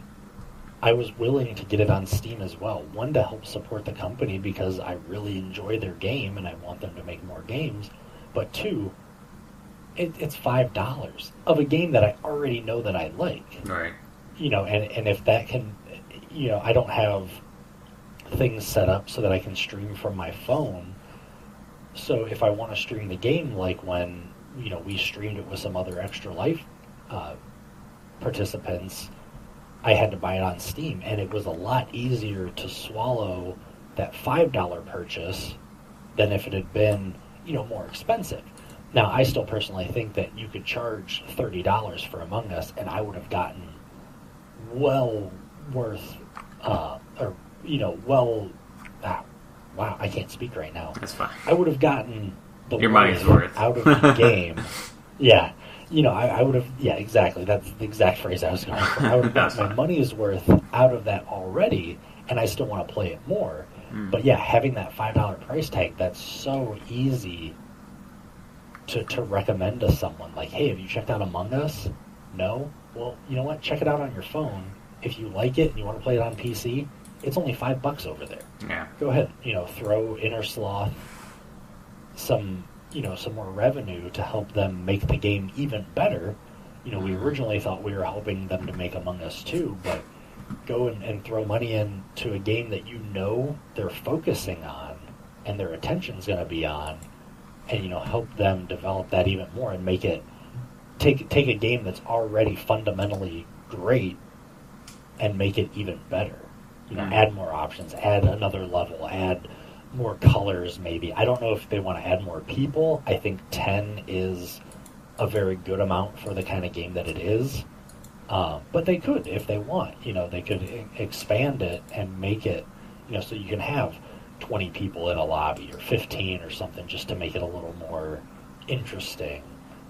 I was willing to get it on Steam as well. One to help support the company because I really enjoy their game and I want them to make more games. But two, it, it's five dollars of a game that I already know that I like. right. You know, and and if that can, you know, I don't have things set up so that I can stream from my phone. So if I want to stream the game, like when you know we streamed it with some other extra life uh, participants, I had to buy it on Steam, and it was a lot easier to swallow that five dollar purchase than if it had been you know more expensive. Now, I still personally think that you could charge thirty dollars for Among Us, and I would have gotten well worth, uh, or you know, well, ah, wow, I can't speak right now. That's fine. I would have gotten the Your money's worth. out of the game. yeah, you know, I, I would have. Yeah, exactly. That's the exact phrase I was going for. I would have gotten my money's worth out of that already, and I still want to play it more. Mm. But yeah, having that five dollar price tag, that's so easy to to recommend to someone. Like, hey, have you checked out Among Us? No. Well, you know what? Check it out on your phone. If you like it and you want to play it on PC, it's only five bucks over there Yeah. go ahead, you know, throw Innersloth some, you know, some more revenue to help them make the game even better. You know, we originally thought we were helping them to make Among Us 2, but go and, and throw money into a game that you know they're focusing on and their attention's going to be on, and you know, help them develop that even more and make it take take a game that's already fundamentally great and make it even better. You know, Mhm. add more options, add another level, add more colors maybe. I don't know if they want to add more people. I think 10 is a very good amount for the kind of game that it is. Um, but they could, if they want, you know, they could e- expand it and make it, you know, so you can have 20 people in a lobby or 15 or something just to make it a little more interesting.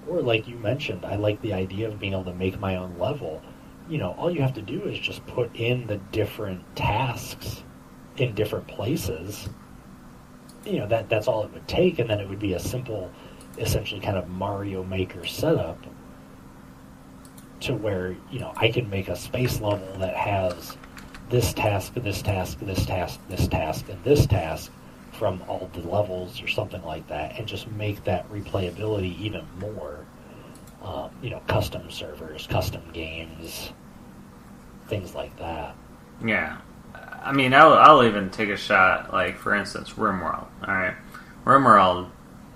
Or like you mentioned, I like the idea of being able to make my own level. You know, all you have to do is just put in the different tasks in different places. You know, that that's all it would take and then it would be a simple essentially kind of Mario Maker setup to where, you know, I can make a space level that has this task, this task, this task, this task, and this task from all the levels or something like that, and just make that replayability even more. Um, you know, custom servers, custom games, things like that. Yeah. I mean, I'll, I'll even take a shot. Like for instance, RimWorld. All right, RimWorld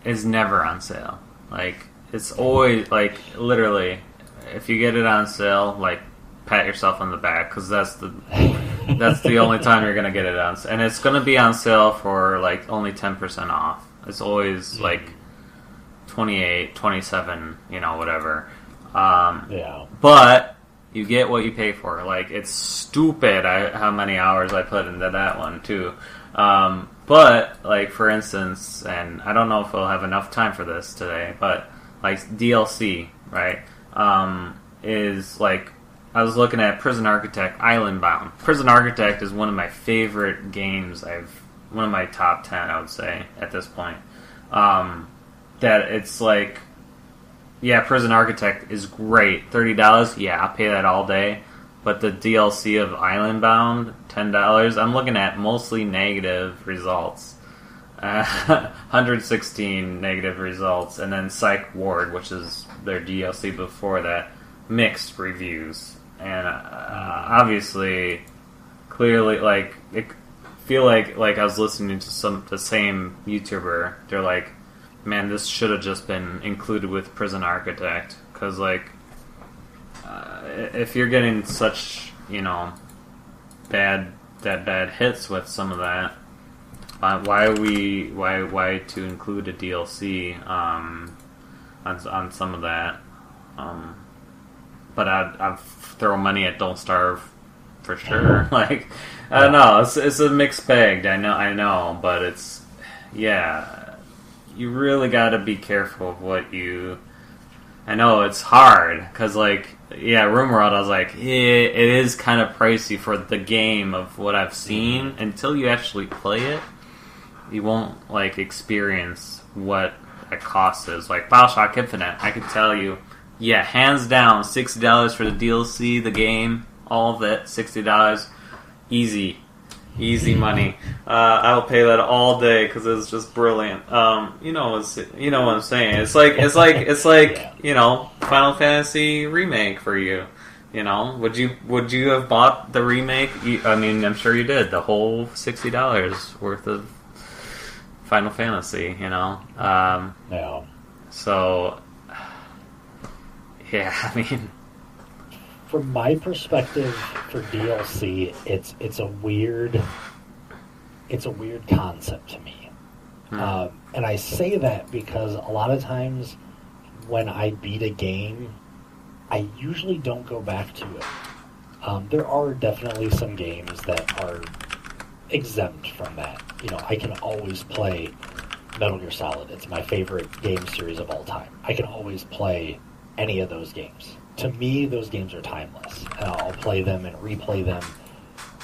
is never on sale. Like it's always like literally, if you get it on sale, like pat yourself on the back because that's the that's the only time you're gonna get it on, sale. and it's gonna be on sale for like only ten percent off. It's always like 28, 27, you know, whatever. Um, Yeah. but you get what you pay for. Like it's stupid I, how many hours I put into that one too. Um, but like for instance, and I don't know if we'll have enough time for this today, but like DLC, right? Um, is like I was looking at Prison Architect Island Bound. Prison Architect is one of my favorite games. I've one of my top ten, I would say, at this point. Um, that it's like yeah, Prison Architect is great. Thirty dollars, yeah, I'll pay that all day. But the DLC of Island Bound, ten dollars. I'm looking at mostly negative results. Uh, 116 negative results, and then Psych Ward, which is their DLC before that, mixed reviews, and uh, obviously, clearly, like it feel like like I was listening to some the same YouTuber. They're like, man, this should have just been included with Prison Architect because like uh, if you're getting such you know bad that bad hits with some of that, uh, why we why why to include a DLC um, on on some of that? Um, but I'd, I'd throw money at Don't Starve for sure. like I don't know, it's it's a mixed bag. I know I know, but it's yeah. You really got to be careful of what you. I know it's hard because, like, yeah, RimWorld. I was like, eh, it is kind of pricey for the game of what I've seen. Until you actually play it, you won't like experience what the cost is. Like Bioshock Infinite, I could tell you, yeah, hands down, sixty dollars for the DLC, the game, all of it, sixty dollars, easy, easy money. Uh, I'll pay that all day because it's just brilliant. Um, you know, it's, you know what I'm saying. It's like it's like it's like Yeah. you know, Final Fantasy remake for you. You know, would you would you have bought the remake? I mean, I'm sure you did. The whole sixty dollars worth of Final Fantasy. You know, um, Yeah. so yeah. I mean, From my perspective, for DLC, it's it's a weird, it's a weird concept to me. hmm. Um, and I say that because a lot of times when I beat a game, I usually don't go back to it. Um, there are definitely some games that are exempt from that. You know, I can always play Metal Gear Solid. It's my favorite game series of all time. I can always play any of those games. To me, those games are timeless. And I'll play them and replay them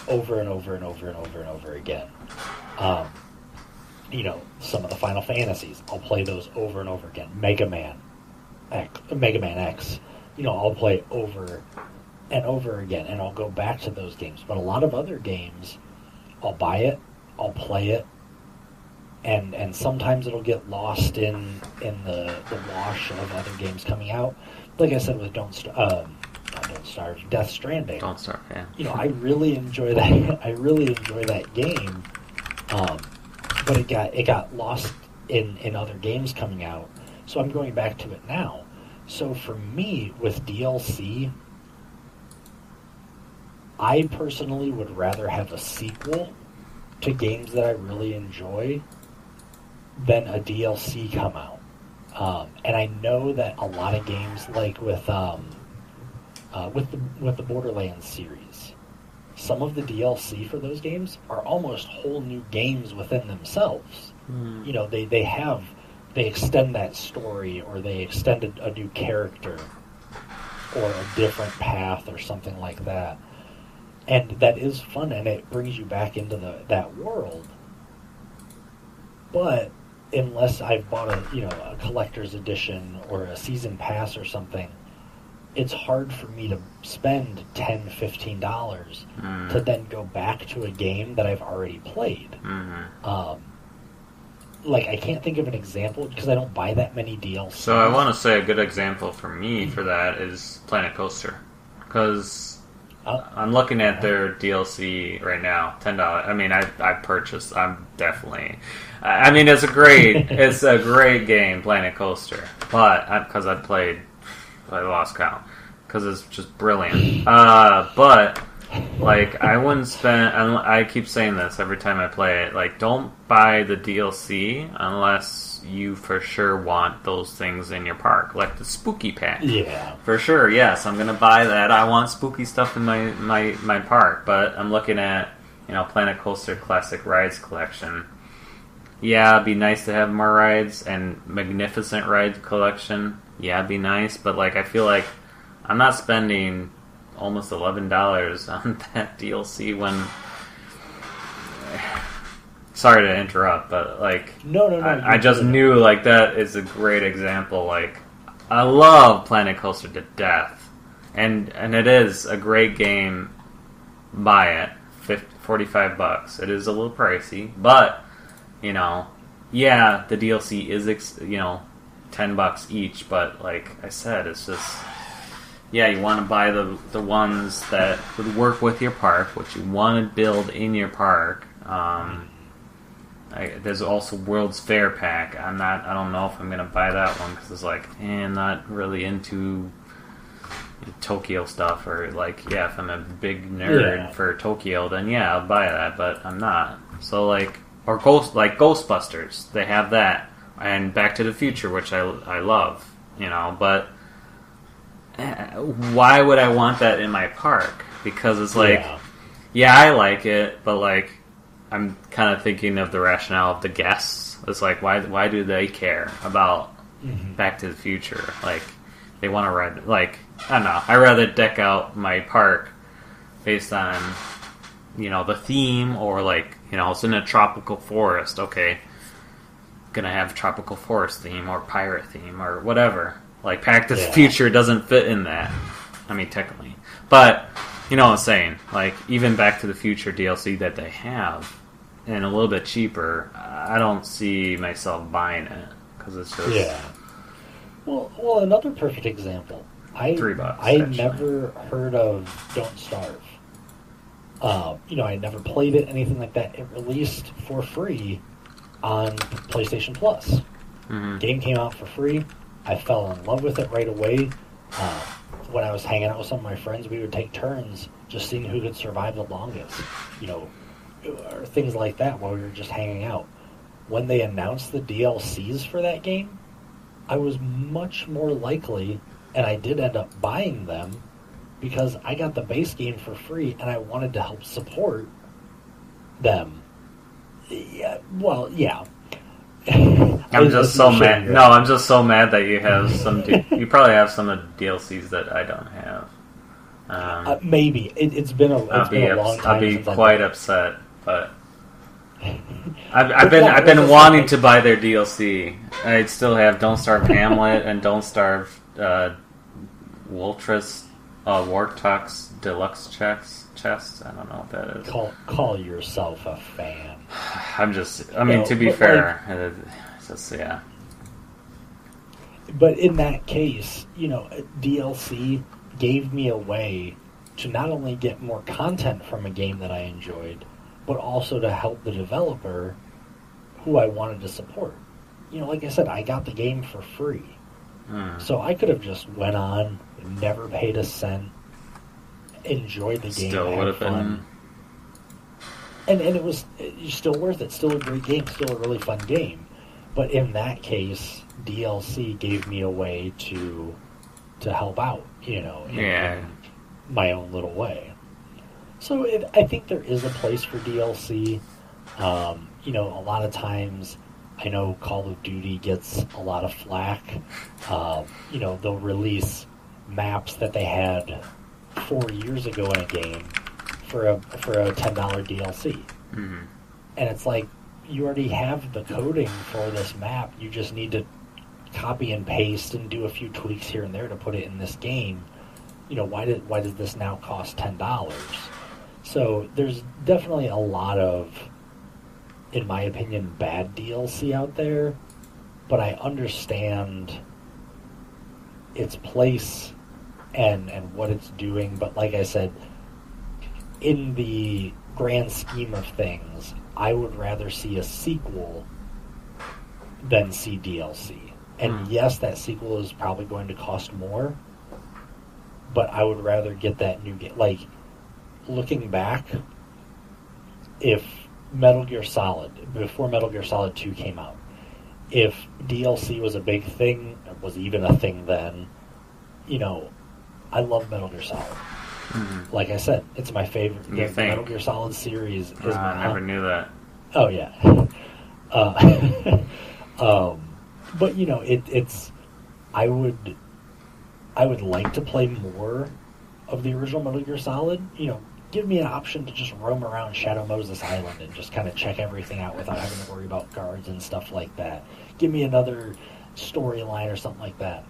over and over and over and over and over again. Um, you know, some of the Final Fantasies. I'll play those over and over again. Mega Man, X, Mega Man X. You know, I'll play over and over again, and I'll go back to those games. But a lot of other games, I'll buy it, I'll play it, and and sometimes it'll get lost in in the the wash of other games coming out. Like I said with Don't St- um, Don't Starve, Death Stranding don't start. Yeah. you know, I really enjoy that. I really enjoy that game, um, but it got it got lost in in other games coming out. So I'm going back to it now. So for me, with DLC, I personally would rather have a sequel to games that I really enjoy than a DLC come out. Um, and I know that a lot of games, like with um, uh, with the with the Borderlands series, some of the DLC for those games are almost whole new games within themselves. Hmm. You know, they they have they extend that story or they extend a, a new character or a different path or something like that. And that is fun and it brings you back into the that world. But unless I've bought a you know a collector's edition or a season pass or something, it's hard for me to spend 10 15 dollars Hmm. to then go back to a game that I've already played. Mhm. Um, like I can't think of an example because I don't buy that many DLCs. So I want to say a good example for me for that is Planet Coaster, because. I'm looking at their DLC right now, ten dollars. I mean, I I purchased. I'm definitely. I mean, it's a great, it's a great game, Planet Coaster. But because I played, I lost count because it's just brilliant. Uh, but like, I wouldn't spend. I keep saying this every time I play it. Like, don't buy the DLC unless you for sure want those things in your park, like the spooky pack. Yeah. For sure, yes, I'm gonna buy that. I want spooky stuff in my my my park, but I'm looking at you know Planet Coaster Classic Rides collection. Yeah, it'd be nice to have more rides and magnificent rides collection. Yeah, it'd be nice, but like I feel like I'm not spending almost eleven dollars on that DLC when. Sorry to interrupt, but like No, no, no. I, I just knew like that is a great example. Like I love Planet Coaster to death, and and it is a great game. Buy it, 50, 45 bucks. It is a little pricey, but you know, yeah, the DLC is ex- you know ten bucks each. But like I said, it's just yeah, you want to buy the the ones that would work with your park, what you want to build in your park. Um, there's also World's Fair pack. I'm not. I don't know if I'm gonna buy that one because it's like, eh, I'm not really into Tokyo stuff or like, yeah, if I'm a big nerd Yeah. for Tokyo, then yeah, I'll buy that. But I'm not. So like, or Ghost like Ghostbusters, they have that, and Back to the Future, which I I love, you know. But eh, why would I want that in my park? Because it's like Yeah. yeah, I like it, but like I'm kind of thinking of the rationale of the guests. It's like why why do they care about Mhm. Back to the Future? Like they want to ride like I don't know. I rather deck out my park based on you know the theme or like you know it's in a tropical forest. Okay, gonna have tropical forest theme or pirate theme or whatever. Like Back to the Future doesn't fit in that. I mean technically, but you know what I'm saying. Like even Back to the Future DLC that they have and a little bit cheaper, I don't see myself buying it because it's just Yeah. Well, well, another perfect example. I Three bucks, I actually. never heard of Don't Starve. Um, you know, I never played it, anything like that. It released for free on PlayStation Plus. Mhm. Game came out for free. I fell in love with it right away. Uh, when I was hanging out with some of my friends, we would take turns just seeing who could survive the longest. You know, or things like that while we were just hanging out. When they announced the DLCs for that game, I was much more likely, and I did end up buying them because I got the base game for free and I wanted to help support them. Yeah, well, yeah. I'm just so mad. No, I'm just so mad that you have some. D- you probably have some of the DLCs that I don't have. Um, Uh, maybe it, it's been a I'll it's be been a ups- long time. I'll be I've- quite upset, but I've, I've been I've been wanting to buy their DLC. I still have Don't Starve Hamlet and Don't Starve uh, Woltris uh, Wortox Deluxe checks chest. I don't know what that is. Call call yourself a fan. I'm just. I mean, No, to be fair, uh, it's just yeah. But in that case, you know, DLC gave me a way to not only get more content from a game that I enjoyed, but also to help the developer who I wanted to support. You know, like I said, I got the game for free. Hmm. So I could have just went on, never paid a cent, enjoyed the game, Still would have fun. been. and and it was still worth it. Still a great game. Still a really fun game. But in that case, DLC gave me a way to to help out. You know, in, Yeah. in my own little way. So it, I think there is a place for DLC. Um, you know, a lot of times. I know Call of Duty gets a lot of flack. Um, you know, they'll release maps that they had four years ago in a game for a for a ten dollar DLC, Mhm. and it's like you already have the coding for this map. You just need to copy and paste and do a few tweaks here and there to put it in this game. You know, why did why does this now cost ten dollars? So there's definitely a lot of, in my opinion, bad DLC out there, but I understand its place and and what it's doing. But like I said, in the grand scheme of things, I would rather see a sequel than see DLC. And Hmm. yes, that sequel is probably going to cost more, but I would rather get that new game. Like, looking back, if Metal Gear Solid, before Metal Gear Solid 2 came out, if DLC was a big thing, was even a thing then, you know, I love Metal Gear Solid. Mhm. Like I said, it's my favorite. You think? Metal Gear Solid series is Ah, my I never knew that. Oh yeah. Uh, um, but you know, it, it's. I would. I would like to play more of the original Metal Gear Solid. You know, give me an option to just roam around Shadow Moses Island and just kind of check everything out without having to worry about guards and stuff like that. Give me another storyline or something like that.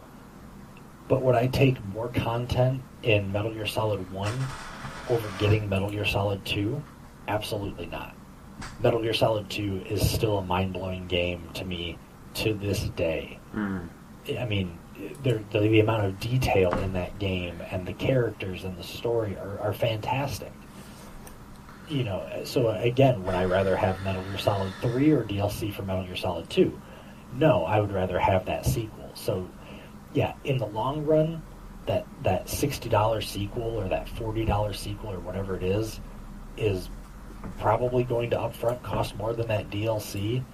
But would I take more content in Metal Gear Solid 1 over getting Metal Gear Solid 2? Absolutely not. Metal Gear Solid 2 is still a mind blowing game to me to this day. Mm. I mean, the, the amount of detail in that game and the characters and the story are, are fantastic. You know, so again, would I rather have Metal Gear Solid 3 or DLC for Metal Gear Solid 2? No, I would rather have that sequel. So, yeah, in the long run, that, that $60 sequel or that $40 sequel or whatever it is, is probably going to upfront cost more than that DLC.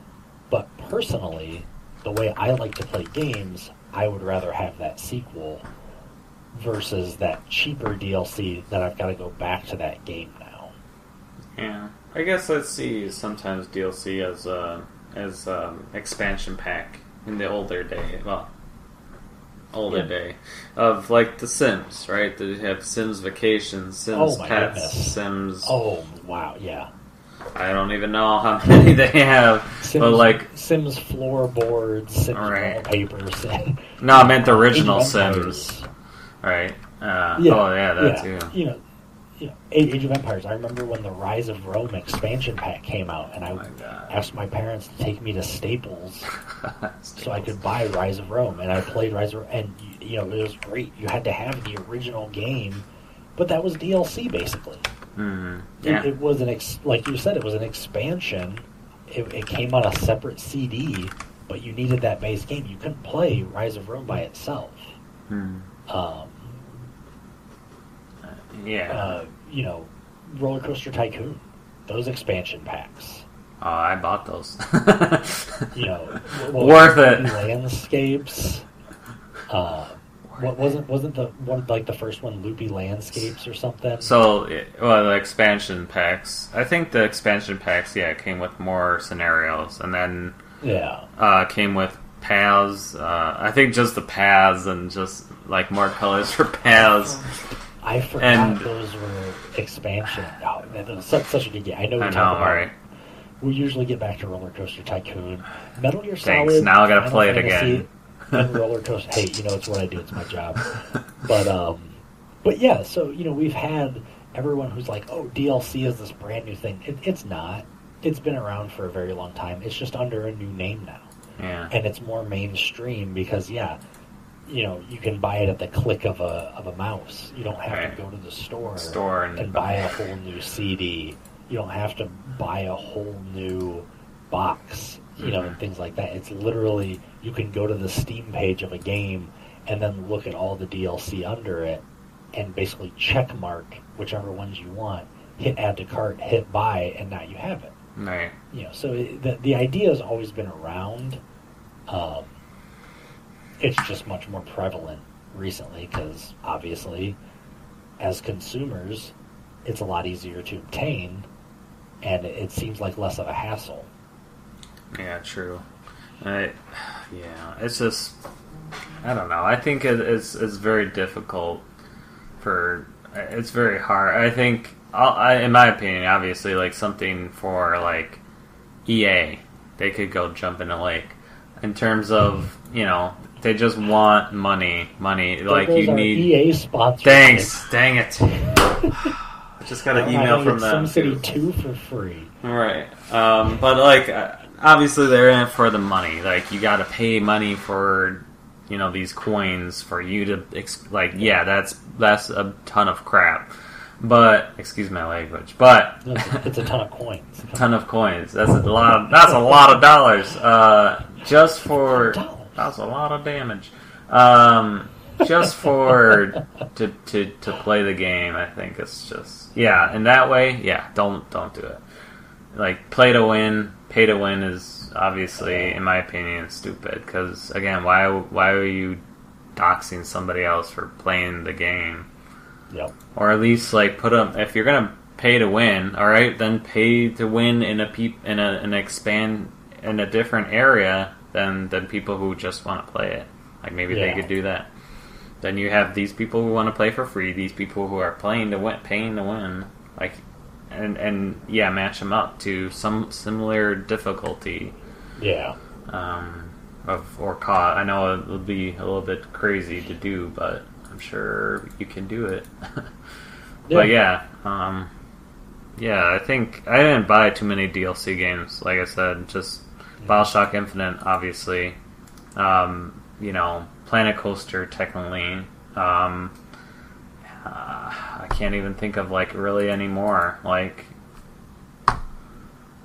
But personally, the way I like to play games, I would rather have that sequel versus that cheaper DLC that I've got to go back to that game now. Yeah, I guess I see sometimes DLC as a as um, expansion pack in the older day. Well, older Yeah. day of like The Sims, right? They have Sims Vacation, Sims Oh, Pets, goodness. Sims. Oh wow, yeah. I don't even know how many they have, Sims, but like Sims floorboards, Sims Right. wallpapers. no, I meant the original of Empires. Sims, right? Uh, Yeah, oh yeah, that yeah. too. You know, you know, Age of Empires. I remember when the Rise of Rome expansion pack came out, and I Oh asked my parents to take me to Staples so I could buy Rise of Rome, and I played Rise of Rome, and you know it was great. You had to have the original game, but that was DLC basically. Mhm. It, Yeah, it was an ex- like you said, it was an expansion. It, it came on a separate CD, but you needed that base game. You couldn't play Rise of Rome by itself. Mhm. Um, yeah. uh, you know, Roller Coaster Tycoon, those expansion packs. oh, I bought those. You know, Worth it. Landscapes. Uh, what wasn't wasn't the one like the first one Loopy Landscapes or something? So, well, the expansion packs. I think the expansion packs, yeah, came with more scenarios, and then yeah, uh, came with paths. Uh, I think just the paths and just like more colors for paths. I forgot And- those were expansion. Oh, that was such, such a good game. I know we I know, about. right? We usually get back to Roller Coaster Tycoon, Metal Gear Thanks. Now I gotta Final play it Fantasy, again. And Roller Coaster. Hey, you know it's what I do. It's my job. But um, but yeah. So you know we've had everyone who's like, oh, DLC is this brand new thing. It, it's not. It's been around for a very long time. It's just under a new name now, Yeah. and it's more mainstream because yeah. You know, you can buy it at the click of a of a mouse. You don't have Right. to go to the store, Store and- and buy a whole new CD. You don't have to buy a whole new box, you know, and things like that. It's literally you can go to the Steam page of a game and then look at all the DLC under it and basically check mark whichever ones you want, hit add to cart, hit buy, and now you have it. Right. You know, so it, the the idea has always been around. Um, it's just much more prevalent recently because obviously, as consumers, it's a lot easier to obtain, and it seems like less of a hassle. Yeah, true. I, yeah, it's just I don't know. I think it, it's it's very difficult for it's very hard. I think I'll, in my opinion, obviously, like something for like EA, they could go jump in a lake. In terms of you know, they just want money, money. Like There you our need. EA sponsor. Thanks, dang it. I just got an email from them. SimCity too. Two for free. Right. Um, but like, uh, obviously they're in it for the money. Like, you got to pay money for, you know, these coins for you to like. Yeah, that's that's a ton of crap. But excuse my language. But it's, it's a ton of coins. a ton of coins. That's a lot. Of, that's a lot of dollars. Uh, just for that's a lot of damage. Um, just for to, to to play the game, I think it's just yeah. In that way, yeah. Don't don't do it. Like play to win, pay to win is obviously, in my opinion, stupid. Because again, why why are you doxing somebody else for playing the game? Yep. Or at least like put them if you're gonna pay to win, all right, then pay to win in a peop in a an expand in a different area than than people who just want to play it. Like maybe Yeah. they could do that. Then you have these people who want to play for free, these people who are playing to win, paying to win, like, and and yeah, match them up to some similar difficulty Yeah. um, of or caught. I know it would be a little bit crazy to do, but I'm sure you can do it. But yeah, um, yeah, I think I didn't buy too many DLC games. Like I said, just Bioshock Infinite, obviously. Um, you know, Planet Coaster, technically. Um, I can't even think of like really anymore. Like,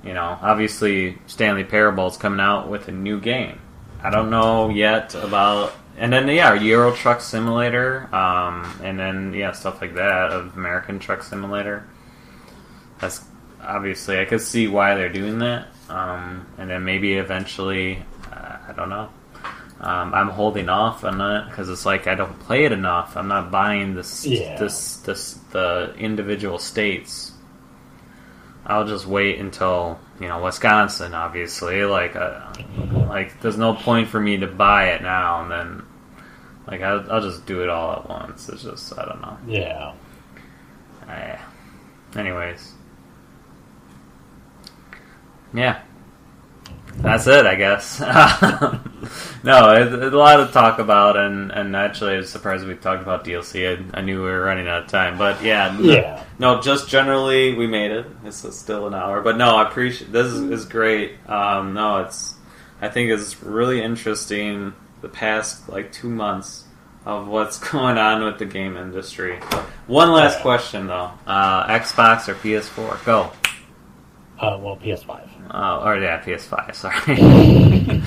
you know, obviously Stanley Parable is coming out with a new game. I don't know yet about, and then yeah, Euro Truck Simulator, um, and then yeah, stuff like that of American Truck Simulator. That's obviously I could see why they're doing that, um, and then maybe eventually, uh, I don't know. Um, I'm holding off on that because it's like I don't play it enough. I'm not buying this, Yeah. this, this, the individual states. I'll just wait until you know Wisconsin. Obviously, like, uh, like there's no point for me to buy it now and then. Like I'll, I'll just do it all at once. It's just I don't know. Yeah. I, anyways, yeah, that's it. I guess. no, it's, it's a lot to talk about, and and actually, I was surprised we talked about DLC. I, I knew we were running out of time, but yeah, Yeah. No, just generally, we made it. It's still an hour, but no, I appreciate this is, is great. Um, no, it's I think it's really interesting. The past like two months of what's going on with the game industry. One last question though: uh, Xbox or PS4? Go. Uh, well, PS5. Uh, or yeah, PS5. Sorry.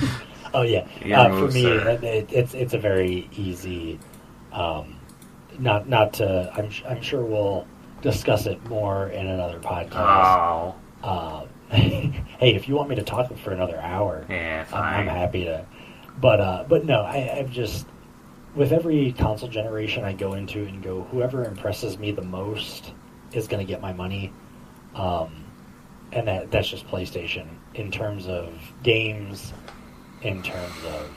Oh yeah. Uh, for me, it, it, it's it's a very easy. Um, not not to. I'm I'm sure we'll discuss it more in another podcast. oh, Uh, hey, if you want me to talk for another hour, yeah, I'm, fine. I'm happy to. But uh, but no, I, I've just with every console generation I go into and go, whoever impresses me the most is going to get my money, um, and that that's just PlayStation in terms of games, in terms of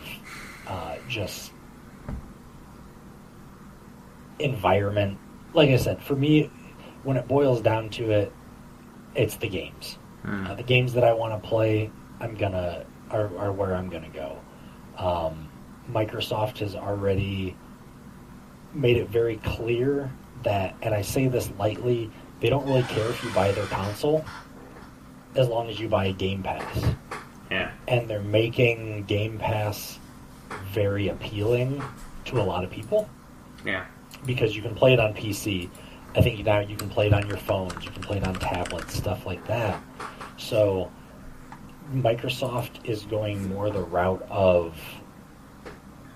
uh, just environment. Like I said, for me, when it boils down to it, it's the games. Hmm. Uh, the games that I want to play, I'm gonna are, are where I'm gonna go. Um, Microsoft has already made it very clear that, and I say this lightly, they don't really care if you buy their console, as long as you buy a Game Pass. Yeah. And they're making Game Pass very appealing to a lot of people Yeah. because you can play it on PC. I think now you can play it on your phones, you can play it on tablets, stuff like that. So Microsoft is going more the route of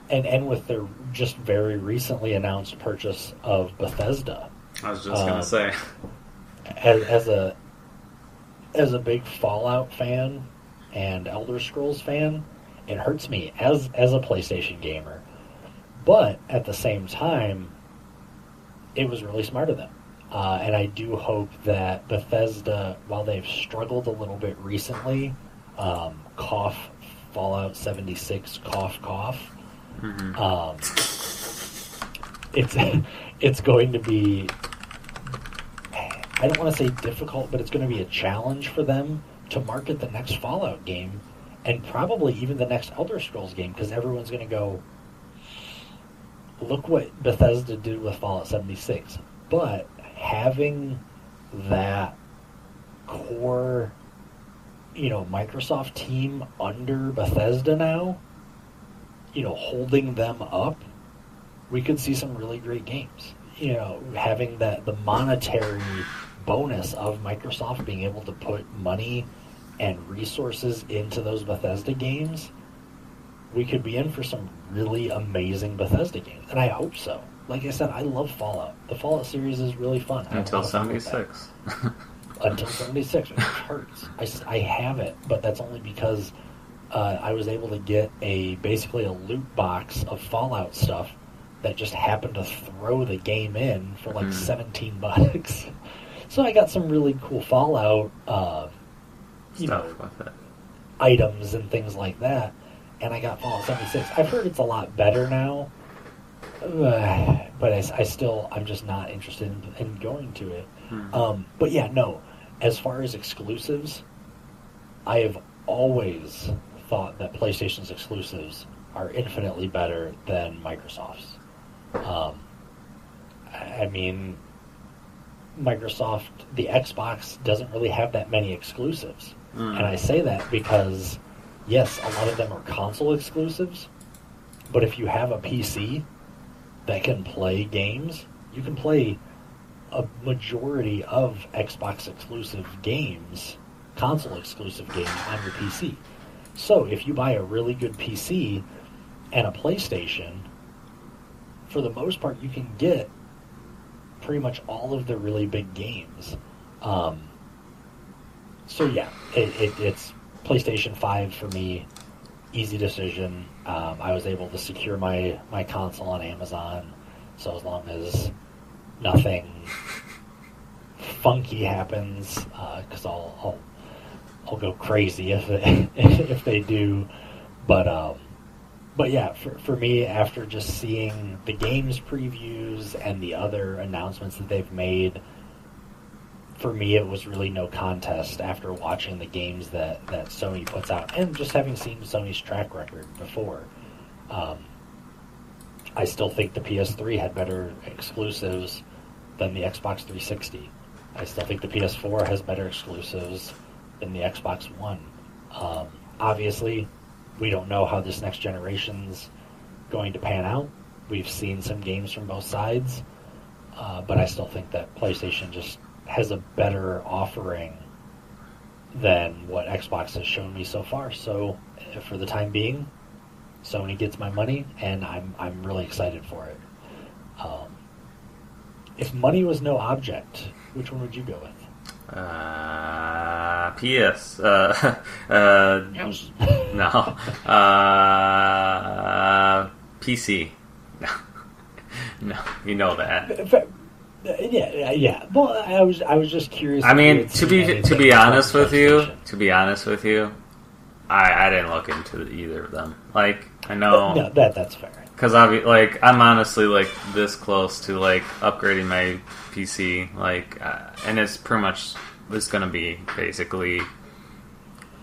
and and with their just very recently announced purchase of Bethesda I was just Um, gonna say. as, as a as a big Fallout fan and Elder Scrolls fan, it hurts me as as a PlayStation gamer. But at the same time, it was really smart of them, uh, and I do hope that Bethesda, while they've struggled a little bit recently, um, cough Fallout seventy six, cough cough. Mhm. Um, it's it's going to be I don't want to say difficult, but it's going to be a challenge for them to market the next Fallout game and probably even the next Elder Scrolls game because everyone's going to go, look what Bethesda did with Fallout 76. But having that core, you know, Microsoft team under Bethesda now, you know, holding them up, we could see some really great games. you know, having that the monetary bonus of Microsoft being able to put money and resources into those Bethesda games, we could be in for some really amazing Bethesda games, and I hope so. Like I said, I love Fallout. The Fallout series is really fun. Until seventy six. Until seventy six, which hurts. I, I have it, but that's only because uh, I was able to get a basically a loot box of Fallout stuff that just happened to throw the game in for like mm. 17 bucks. So I got some really cool Fallout uh, you Stuff know, items and things like that. And I got Fallout 76. I've heard it's a lot better now, uh, but I, I, still, I'm just not interested in, in going to it. Hmm. Um, but yeah, no. As far as exclusives, I have always thought that PlayStation's exclusives are infinitely better than Microsoft's. Um, I mean, Microsoft, the Xbox doesn't really have that many exclusives. Mm. And I say that because, yes, a lot of them are console exclusives, but if you have a PC that can play games, you can play a majority of Xbox exclusive games, console exclusive games on your PC. So if you buy a really good PC and a PlayStation, for the most part, you can get pretty much all of the really big games. Um, so yeah, it, it, it's PlayStation Five for me. Easy decision. Um, I was able to secure my my console on Amazon, so as long as nothing funky happens, because uh, I'll, I'll I'll go crazy if it, if they do. But um, but yeah, for, for me, after just seeing the games previews and the other announcements that they've made, for me, it was really no contest after watching the games that, that Sony puts out and just having seen Sony's track record before. Um, I still think the PS3 had better exclusives than the Xbox 360. I still think the PS4 has better exclusives than the Xbox One. Um, obviously, we don't know how this next generation's going to pan out. We've seen some games from both sides, uh, but I still think that PlayStation just has a better offering than what Xbox has shown me so far. So, for the time being, Sony gets my money, and I'm I'm really excited for it. Um, if money was no object, which one would you go with? Uh, PS. Uh, uh, yes. no. Uh, PC. No. no, you know that. Yeah, yeah. Well, I was, I was just curious. I mean, to be to be honest with you, to be honest with you, I I didn't look into either of them. Like, I know no, that that's fair. Because I like I'm honestly like this close to like upgrading my PC, like, uh, and it's pretty much it's going to be basically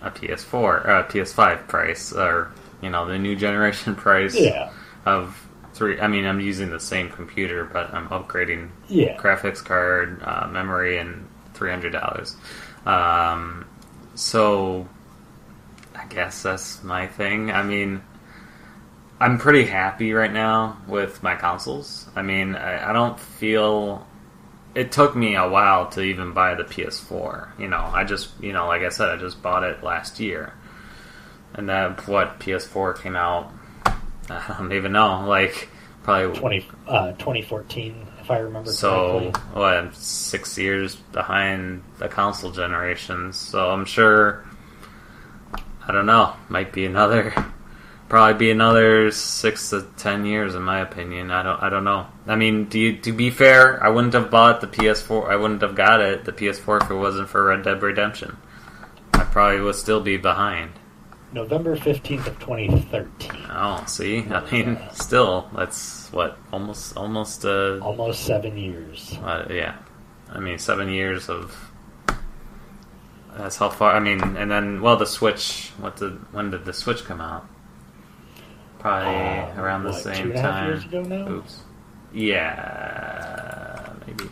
a PS4 or a PS5 price, or you know the new generation price yeah. of three. I mean, I'm using the same computer, but I'm upgrading yeah. graphics card, uh, memory, and three hundred dollars. Um, so I guess that's my thing. I mean, I'm pretty happy right now with my consoles. I mean, I, I don't feel. It took me a while to even buy the PS4. You know, I just, you know, like I said, I just bought it last year, and that what PS4 came out I don't even know. Like probably 20, uh, 2014, if I remember. So correctly. what? I'm six years behind the console generations. So I'm sure. I don't know. Might be another. Probably be another six to ten years, in my opinion. I don't. I don't know. I mean, do you, to be fair, I wouldn't have bought the PS4. I wouldn't have got it, the PS4, if it wasn't for Red Dead Redemption. I probably would still be behind. November 15th of 2013. Oh, see? I mean, uh, still, that's what almost almost uh almost 7 years. Uh, yeah. I mean, 7 years of that's how far. I mean, and then well, the Switch. What did when did the Switch come out? Probably uh, around the what, same two and time. years ago now. Oops. Yeah, maybe.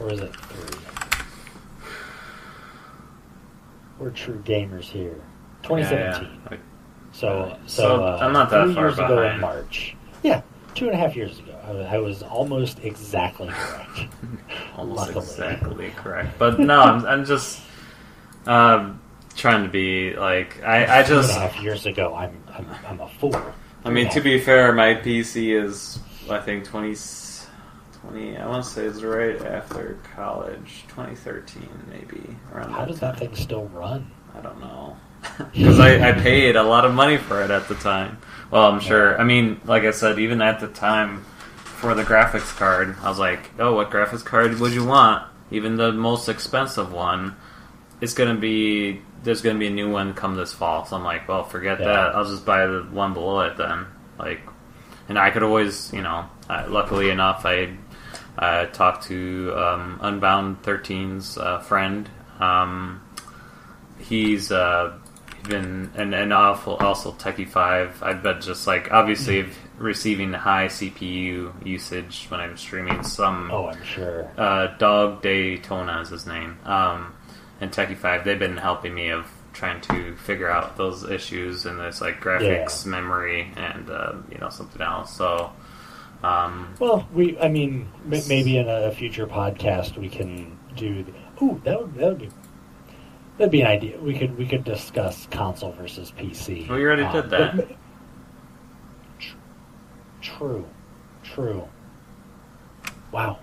Or is it three? We're true gamers here. 2017. Yeah, yeah. so, so, so uh, I'm not that three far years behind. ago in March. Yeah, two and a half years ago. I was, I was almost exactly correct. almost Luckily. exactly correct. But no, I'm, I'm just um, trying to be like I, I just a half years ago, I'm I'm, I'm a fool. I mean to be fair, my PC is I think 20, 20 I want to say it's right after college, 2013 maybe around How that does time. that thing still run? I don't know. Because I, I paid a lot of money for it at the time. Well, I'm sure. I mean, like I said, even at the time for the graphics card, I was like, oh, what graphics card would you want? Even the most expensive one, it's going to be, there's going to be a new one come this fall. So I'm like, well, forget Yeah. that. I'll just buy the one below it then. Like, and I could always, you know, uh, luckily enough, I uh, talked to um, Unbound 13's uh, friend. Um, he's uh, been and and also also Techie Five. I bet just like obviously receiving high CPU usage when I'm streaming. Some Oh, I'm sure. uh, Dog Daytona is his name, um, and Techie Five. They've been helping me of trying to figure out those issues and there's like graphics, memory, and uh, you know something else. So. Um, Well, we, I mean, m- maybe in a future podcast we can do. The, ooh, that would that would be that'd be an idea. We could we could discuss console versus PC. We already Um, did that. but- tr- true, true. Wow,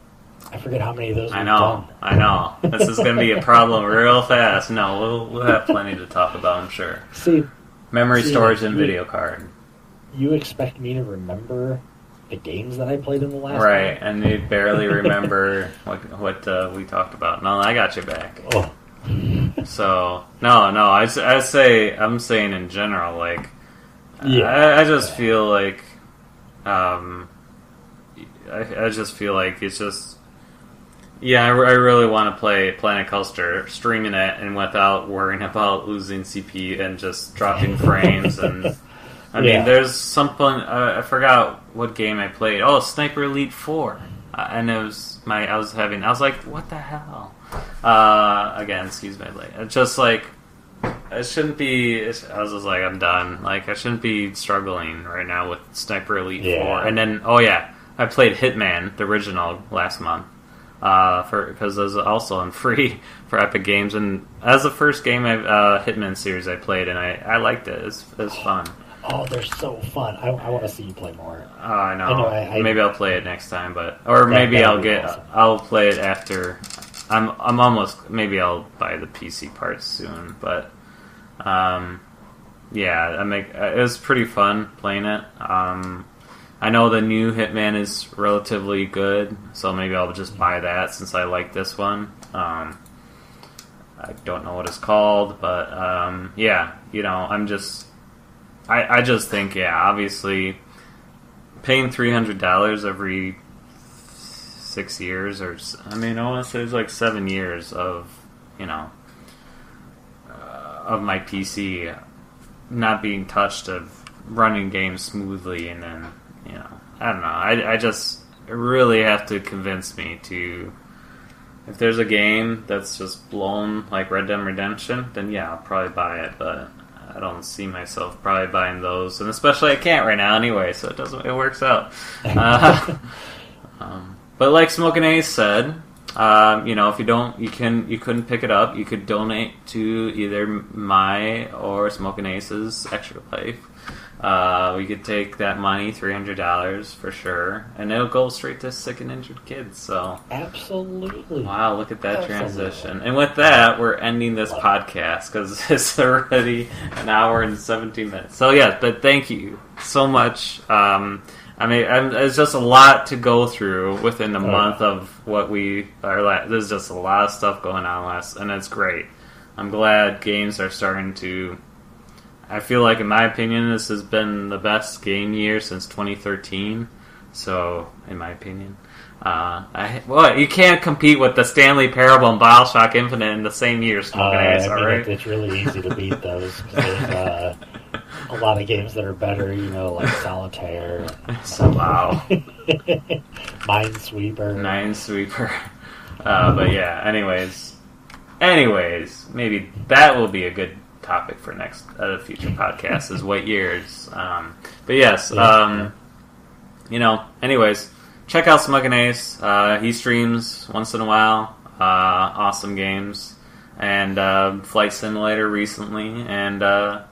I forget how many of those I know. I know. This is going to be a problem real fast. No, we'll we'll have plenty to talk about. I'm sure. See, Memory See, storage and you- video card. you expect me to remember the games that I played in the last Right, and you barely remember what what uh, we talked about. No, I got you back. Oh, So no, no, I, I say I'm saying in general, like Yeah. I, I just feel like um, I, I just feel like it's just yeah, I, I really want to play Planet Coaster, streaming it and without worrying about losing CP and just dropping frames and. I Yeah. mean, there's something uh, I forgot what game I played. Oh, Sniper Elite Four, uh, and it was my I was having. I was like, what the hell? Uh, again, excuse my late. It's just like it shouldn't be. I was just like, I'm done. Like I shouldn't be struggling right now with Sniper Elite Yeah. Four. And then, oh yeah, I played Hitman, the original, last month. Uh, for because it was also on free for Epic Games, and as the first game I uh, Hitman series I played, and I, I liked it. It's it's fun. oh, they're so fun. I, I want to see you play more. Oh, I know. I know, I- I- maybe I'll play it next time, but or That- maybe I'll get awesome. I'll play it after. I'm I'm almost maybe I'll buy the PC parts soon, but um, yeah, I make it was pretty fun playing it. Um, I know the new Hitman is relatively good, so maybe I'll just buy that since I like this one. Um, I don't know what it's called, but um, yeah, you know, I'm just I, I just think yeah, obviously paying three hundred dollars every six years, or I mean, I want to say it's like seven years of you know uh, of my PC not being touched, of running games smoothly, and then you know, I don't know. I I just really have to convince me to. If there's a game that's just blown like Red Dead Redemption, then yeah, I'll probably buy it. But I don't see myself probably buying those, and especially I can't right now anyway, so it doesn't. It works out. Uh, um, but like Smoking Ace said, um, you know, if you don't, you can you couldn't pick it up. You could donate to either my or Smoking Ace's Extra Life. Uh, we could take that money, three hundred dollars for sure, and it'll go straight to sick and injured kids. So. Absolutely. Wow, look at that Absolutely. transition. And with that, we're ending this podcast because it's already an hour and 17 minutes. So, yeah, but thank you so much. Um, I mean, I'm, it's just a lot to go through within a Oh, month of what we are. La- there's just a lot of stuff going on last, and it's great. I'm glad games are starting to. I feel like, in my opinion, this has been the best game year since 2013. So, in my opinion, uh, I, what you can't compete with the Stanley Parable and Bioshock Infinite in the same year. Uh, Smoking Ace, I all mean, right. it's really easy to beat those. Uh, a lot of games that are better, you know, like Solitaire, wow, Minesweeper. Minesweeper. Uh, but yeah, anyways, anyways, maybe that will be a good topic for next uh, future podcast. is what years? Um, but yes, um, you know, anyways, check out Smoking Ace. Uh, he streams once in a while. Uh, awesome games and uh, Flight Simulator recently, and uh,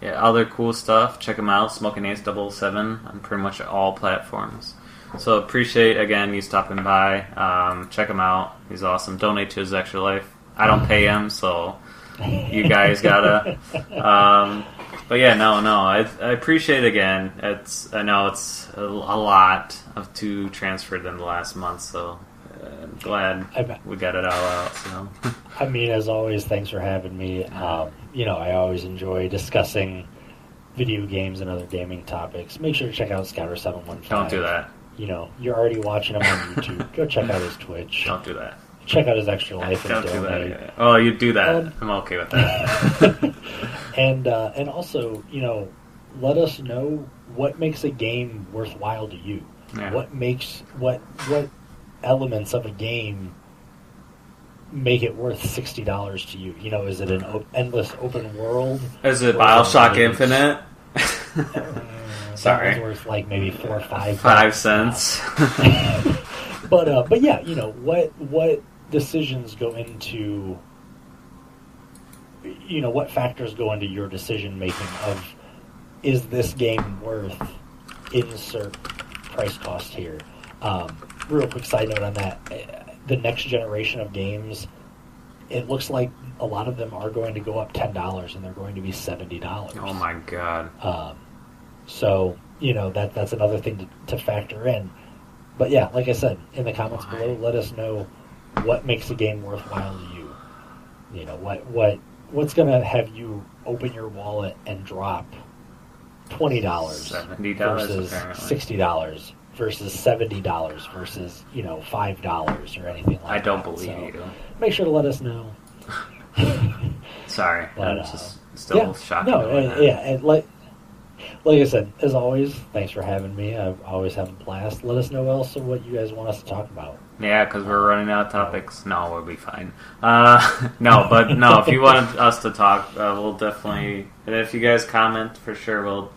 yeah, other cool stuff. Check him out, Smoking Ace 7 on pretty much all platforms. So appreciate again you stopping by. Um, check him out. He's awesome. Donate to his extra life. I don't pay him, so you guys gotta. Um, but yeah, no, no. I, I appreciate it again. It's I know it's a, a lot of to transferred in the last month, so I'm glad I- we got it all out. So I mean, as always, thanks for having me. Um, you know, I always enjoy discussing video games and other gaming topics. Make sure to check out Scouter Seven One Five. don't do that. You know, you're already watching him on YouTube. Go check out his Twitch. Don't do that. Check out his Extra Life and Don't do that. yeah. Oh, you do that. Um, I'm okay with that. and uh, and also, you know, let us know what makes a game worthwhile to you. Yeah. What makes what what elements of a game make it worth sixty dollars to you? You know, is it an o- endless open world? Is it Bioshock Infinite? Sorry. worth like maybe four or five Five cents. But uh, but yeah, you know what what decisions go into you know what factors go into your decision making of is this game worth insert price cost here. Um, real quick side note on that: uh, the next generation of games, it looks like a lot of them are going to go up ten dollars, and they're going to be seventy dollars. oh my god. Um, so you know that that's another thing to, to factor in. But yeah, like I said, in the comments Why? below, let us know what makes a game worthwhile to you. You know what what what's going to have you open your wallet and drop twenty dollars $70 versus apparently. sixty dollars versus seventy dollars versus you know five dollars or anything like that. I don't believe So you. Make sure to let us know. Sorry. But, I'm uh, just still yeah, shocked. No, and, yeah, and like like I said, as always, thanks for having me. I always have a blast. Let us know also what you guys want us to talk about. Yeah, because we're running out of topics. No, we'll be fine. Uh, no, but no, if you want us to talk, uh, we'll definitely. And if you guys comment, for sure, we'll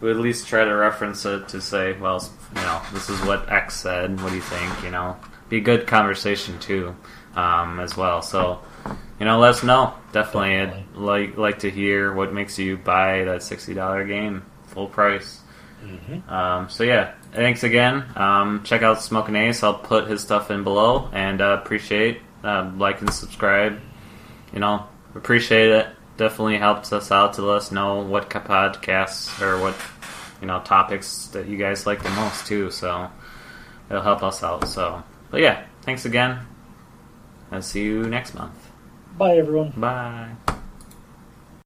we'll at least try to reference it to say, well, you know, this is what X said. What do you think? You know, be a good conversation too, um, as well. So, you know, let us know. Definitely, I'd like like to hear what makes you buy that sixty dollar game full price. Mm-hmm. Um, so yeah, thanks again. Um, check out Smoking Ace. I'll put his stuff in below, and uh, appreciate uh, like and subscribe. You know, appreciate it. Definitely helps us out to let us know what ca- podcasts or what you know topics that you guys like the most too. So it'll help us out. So, but yeah, thanks again. I'll see you next month. Bye, everyone. Bye.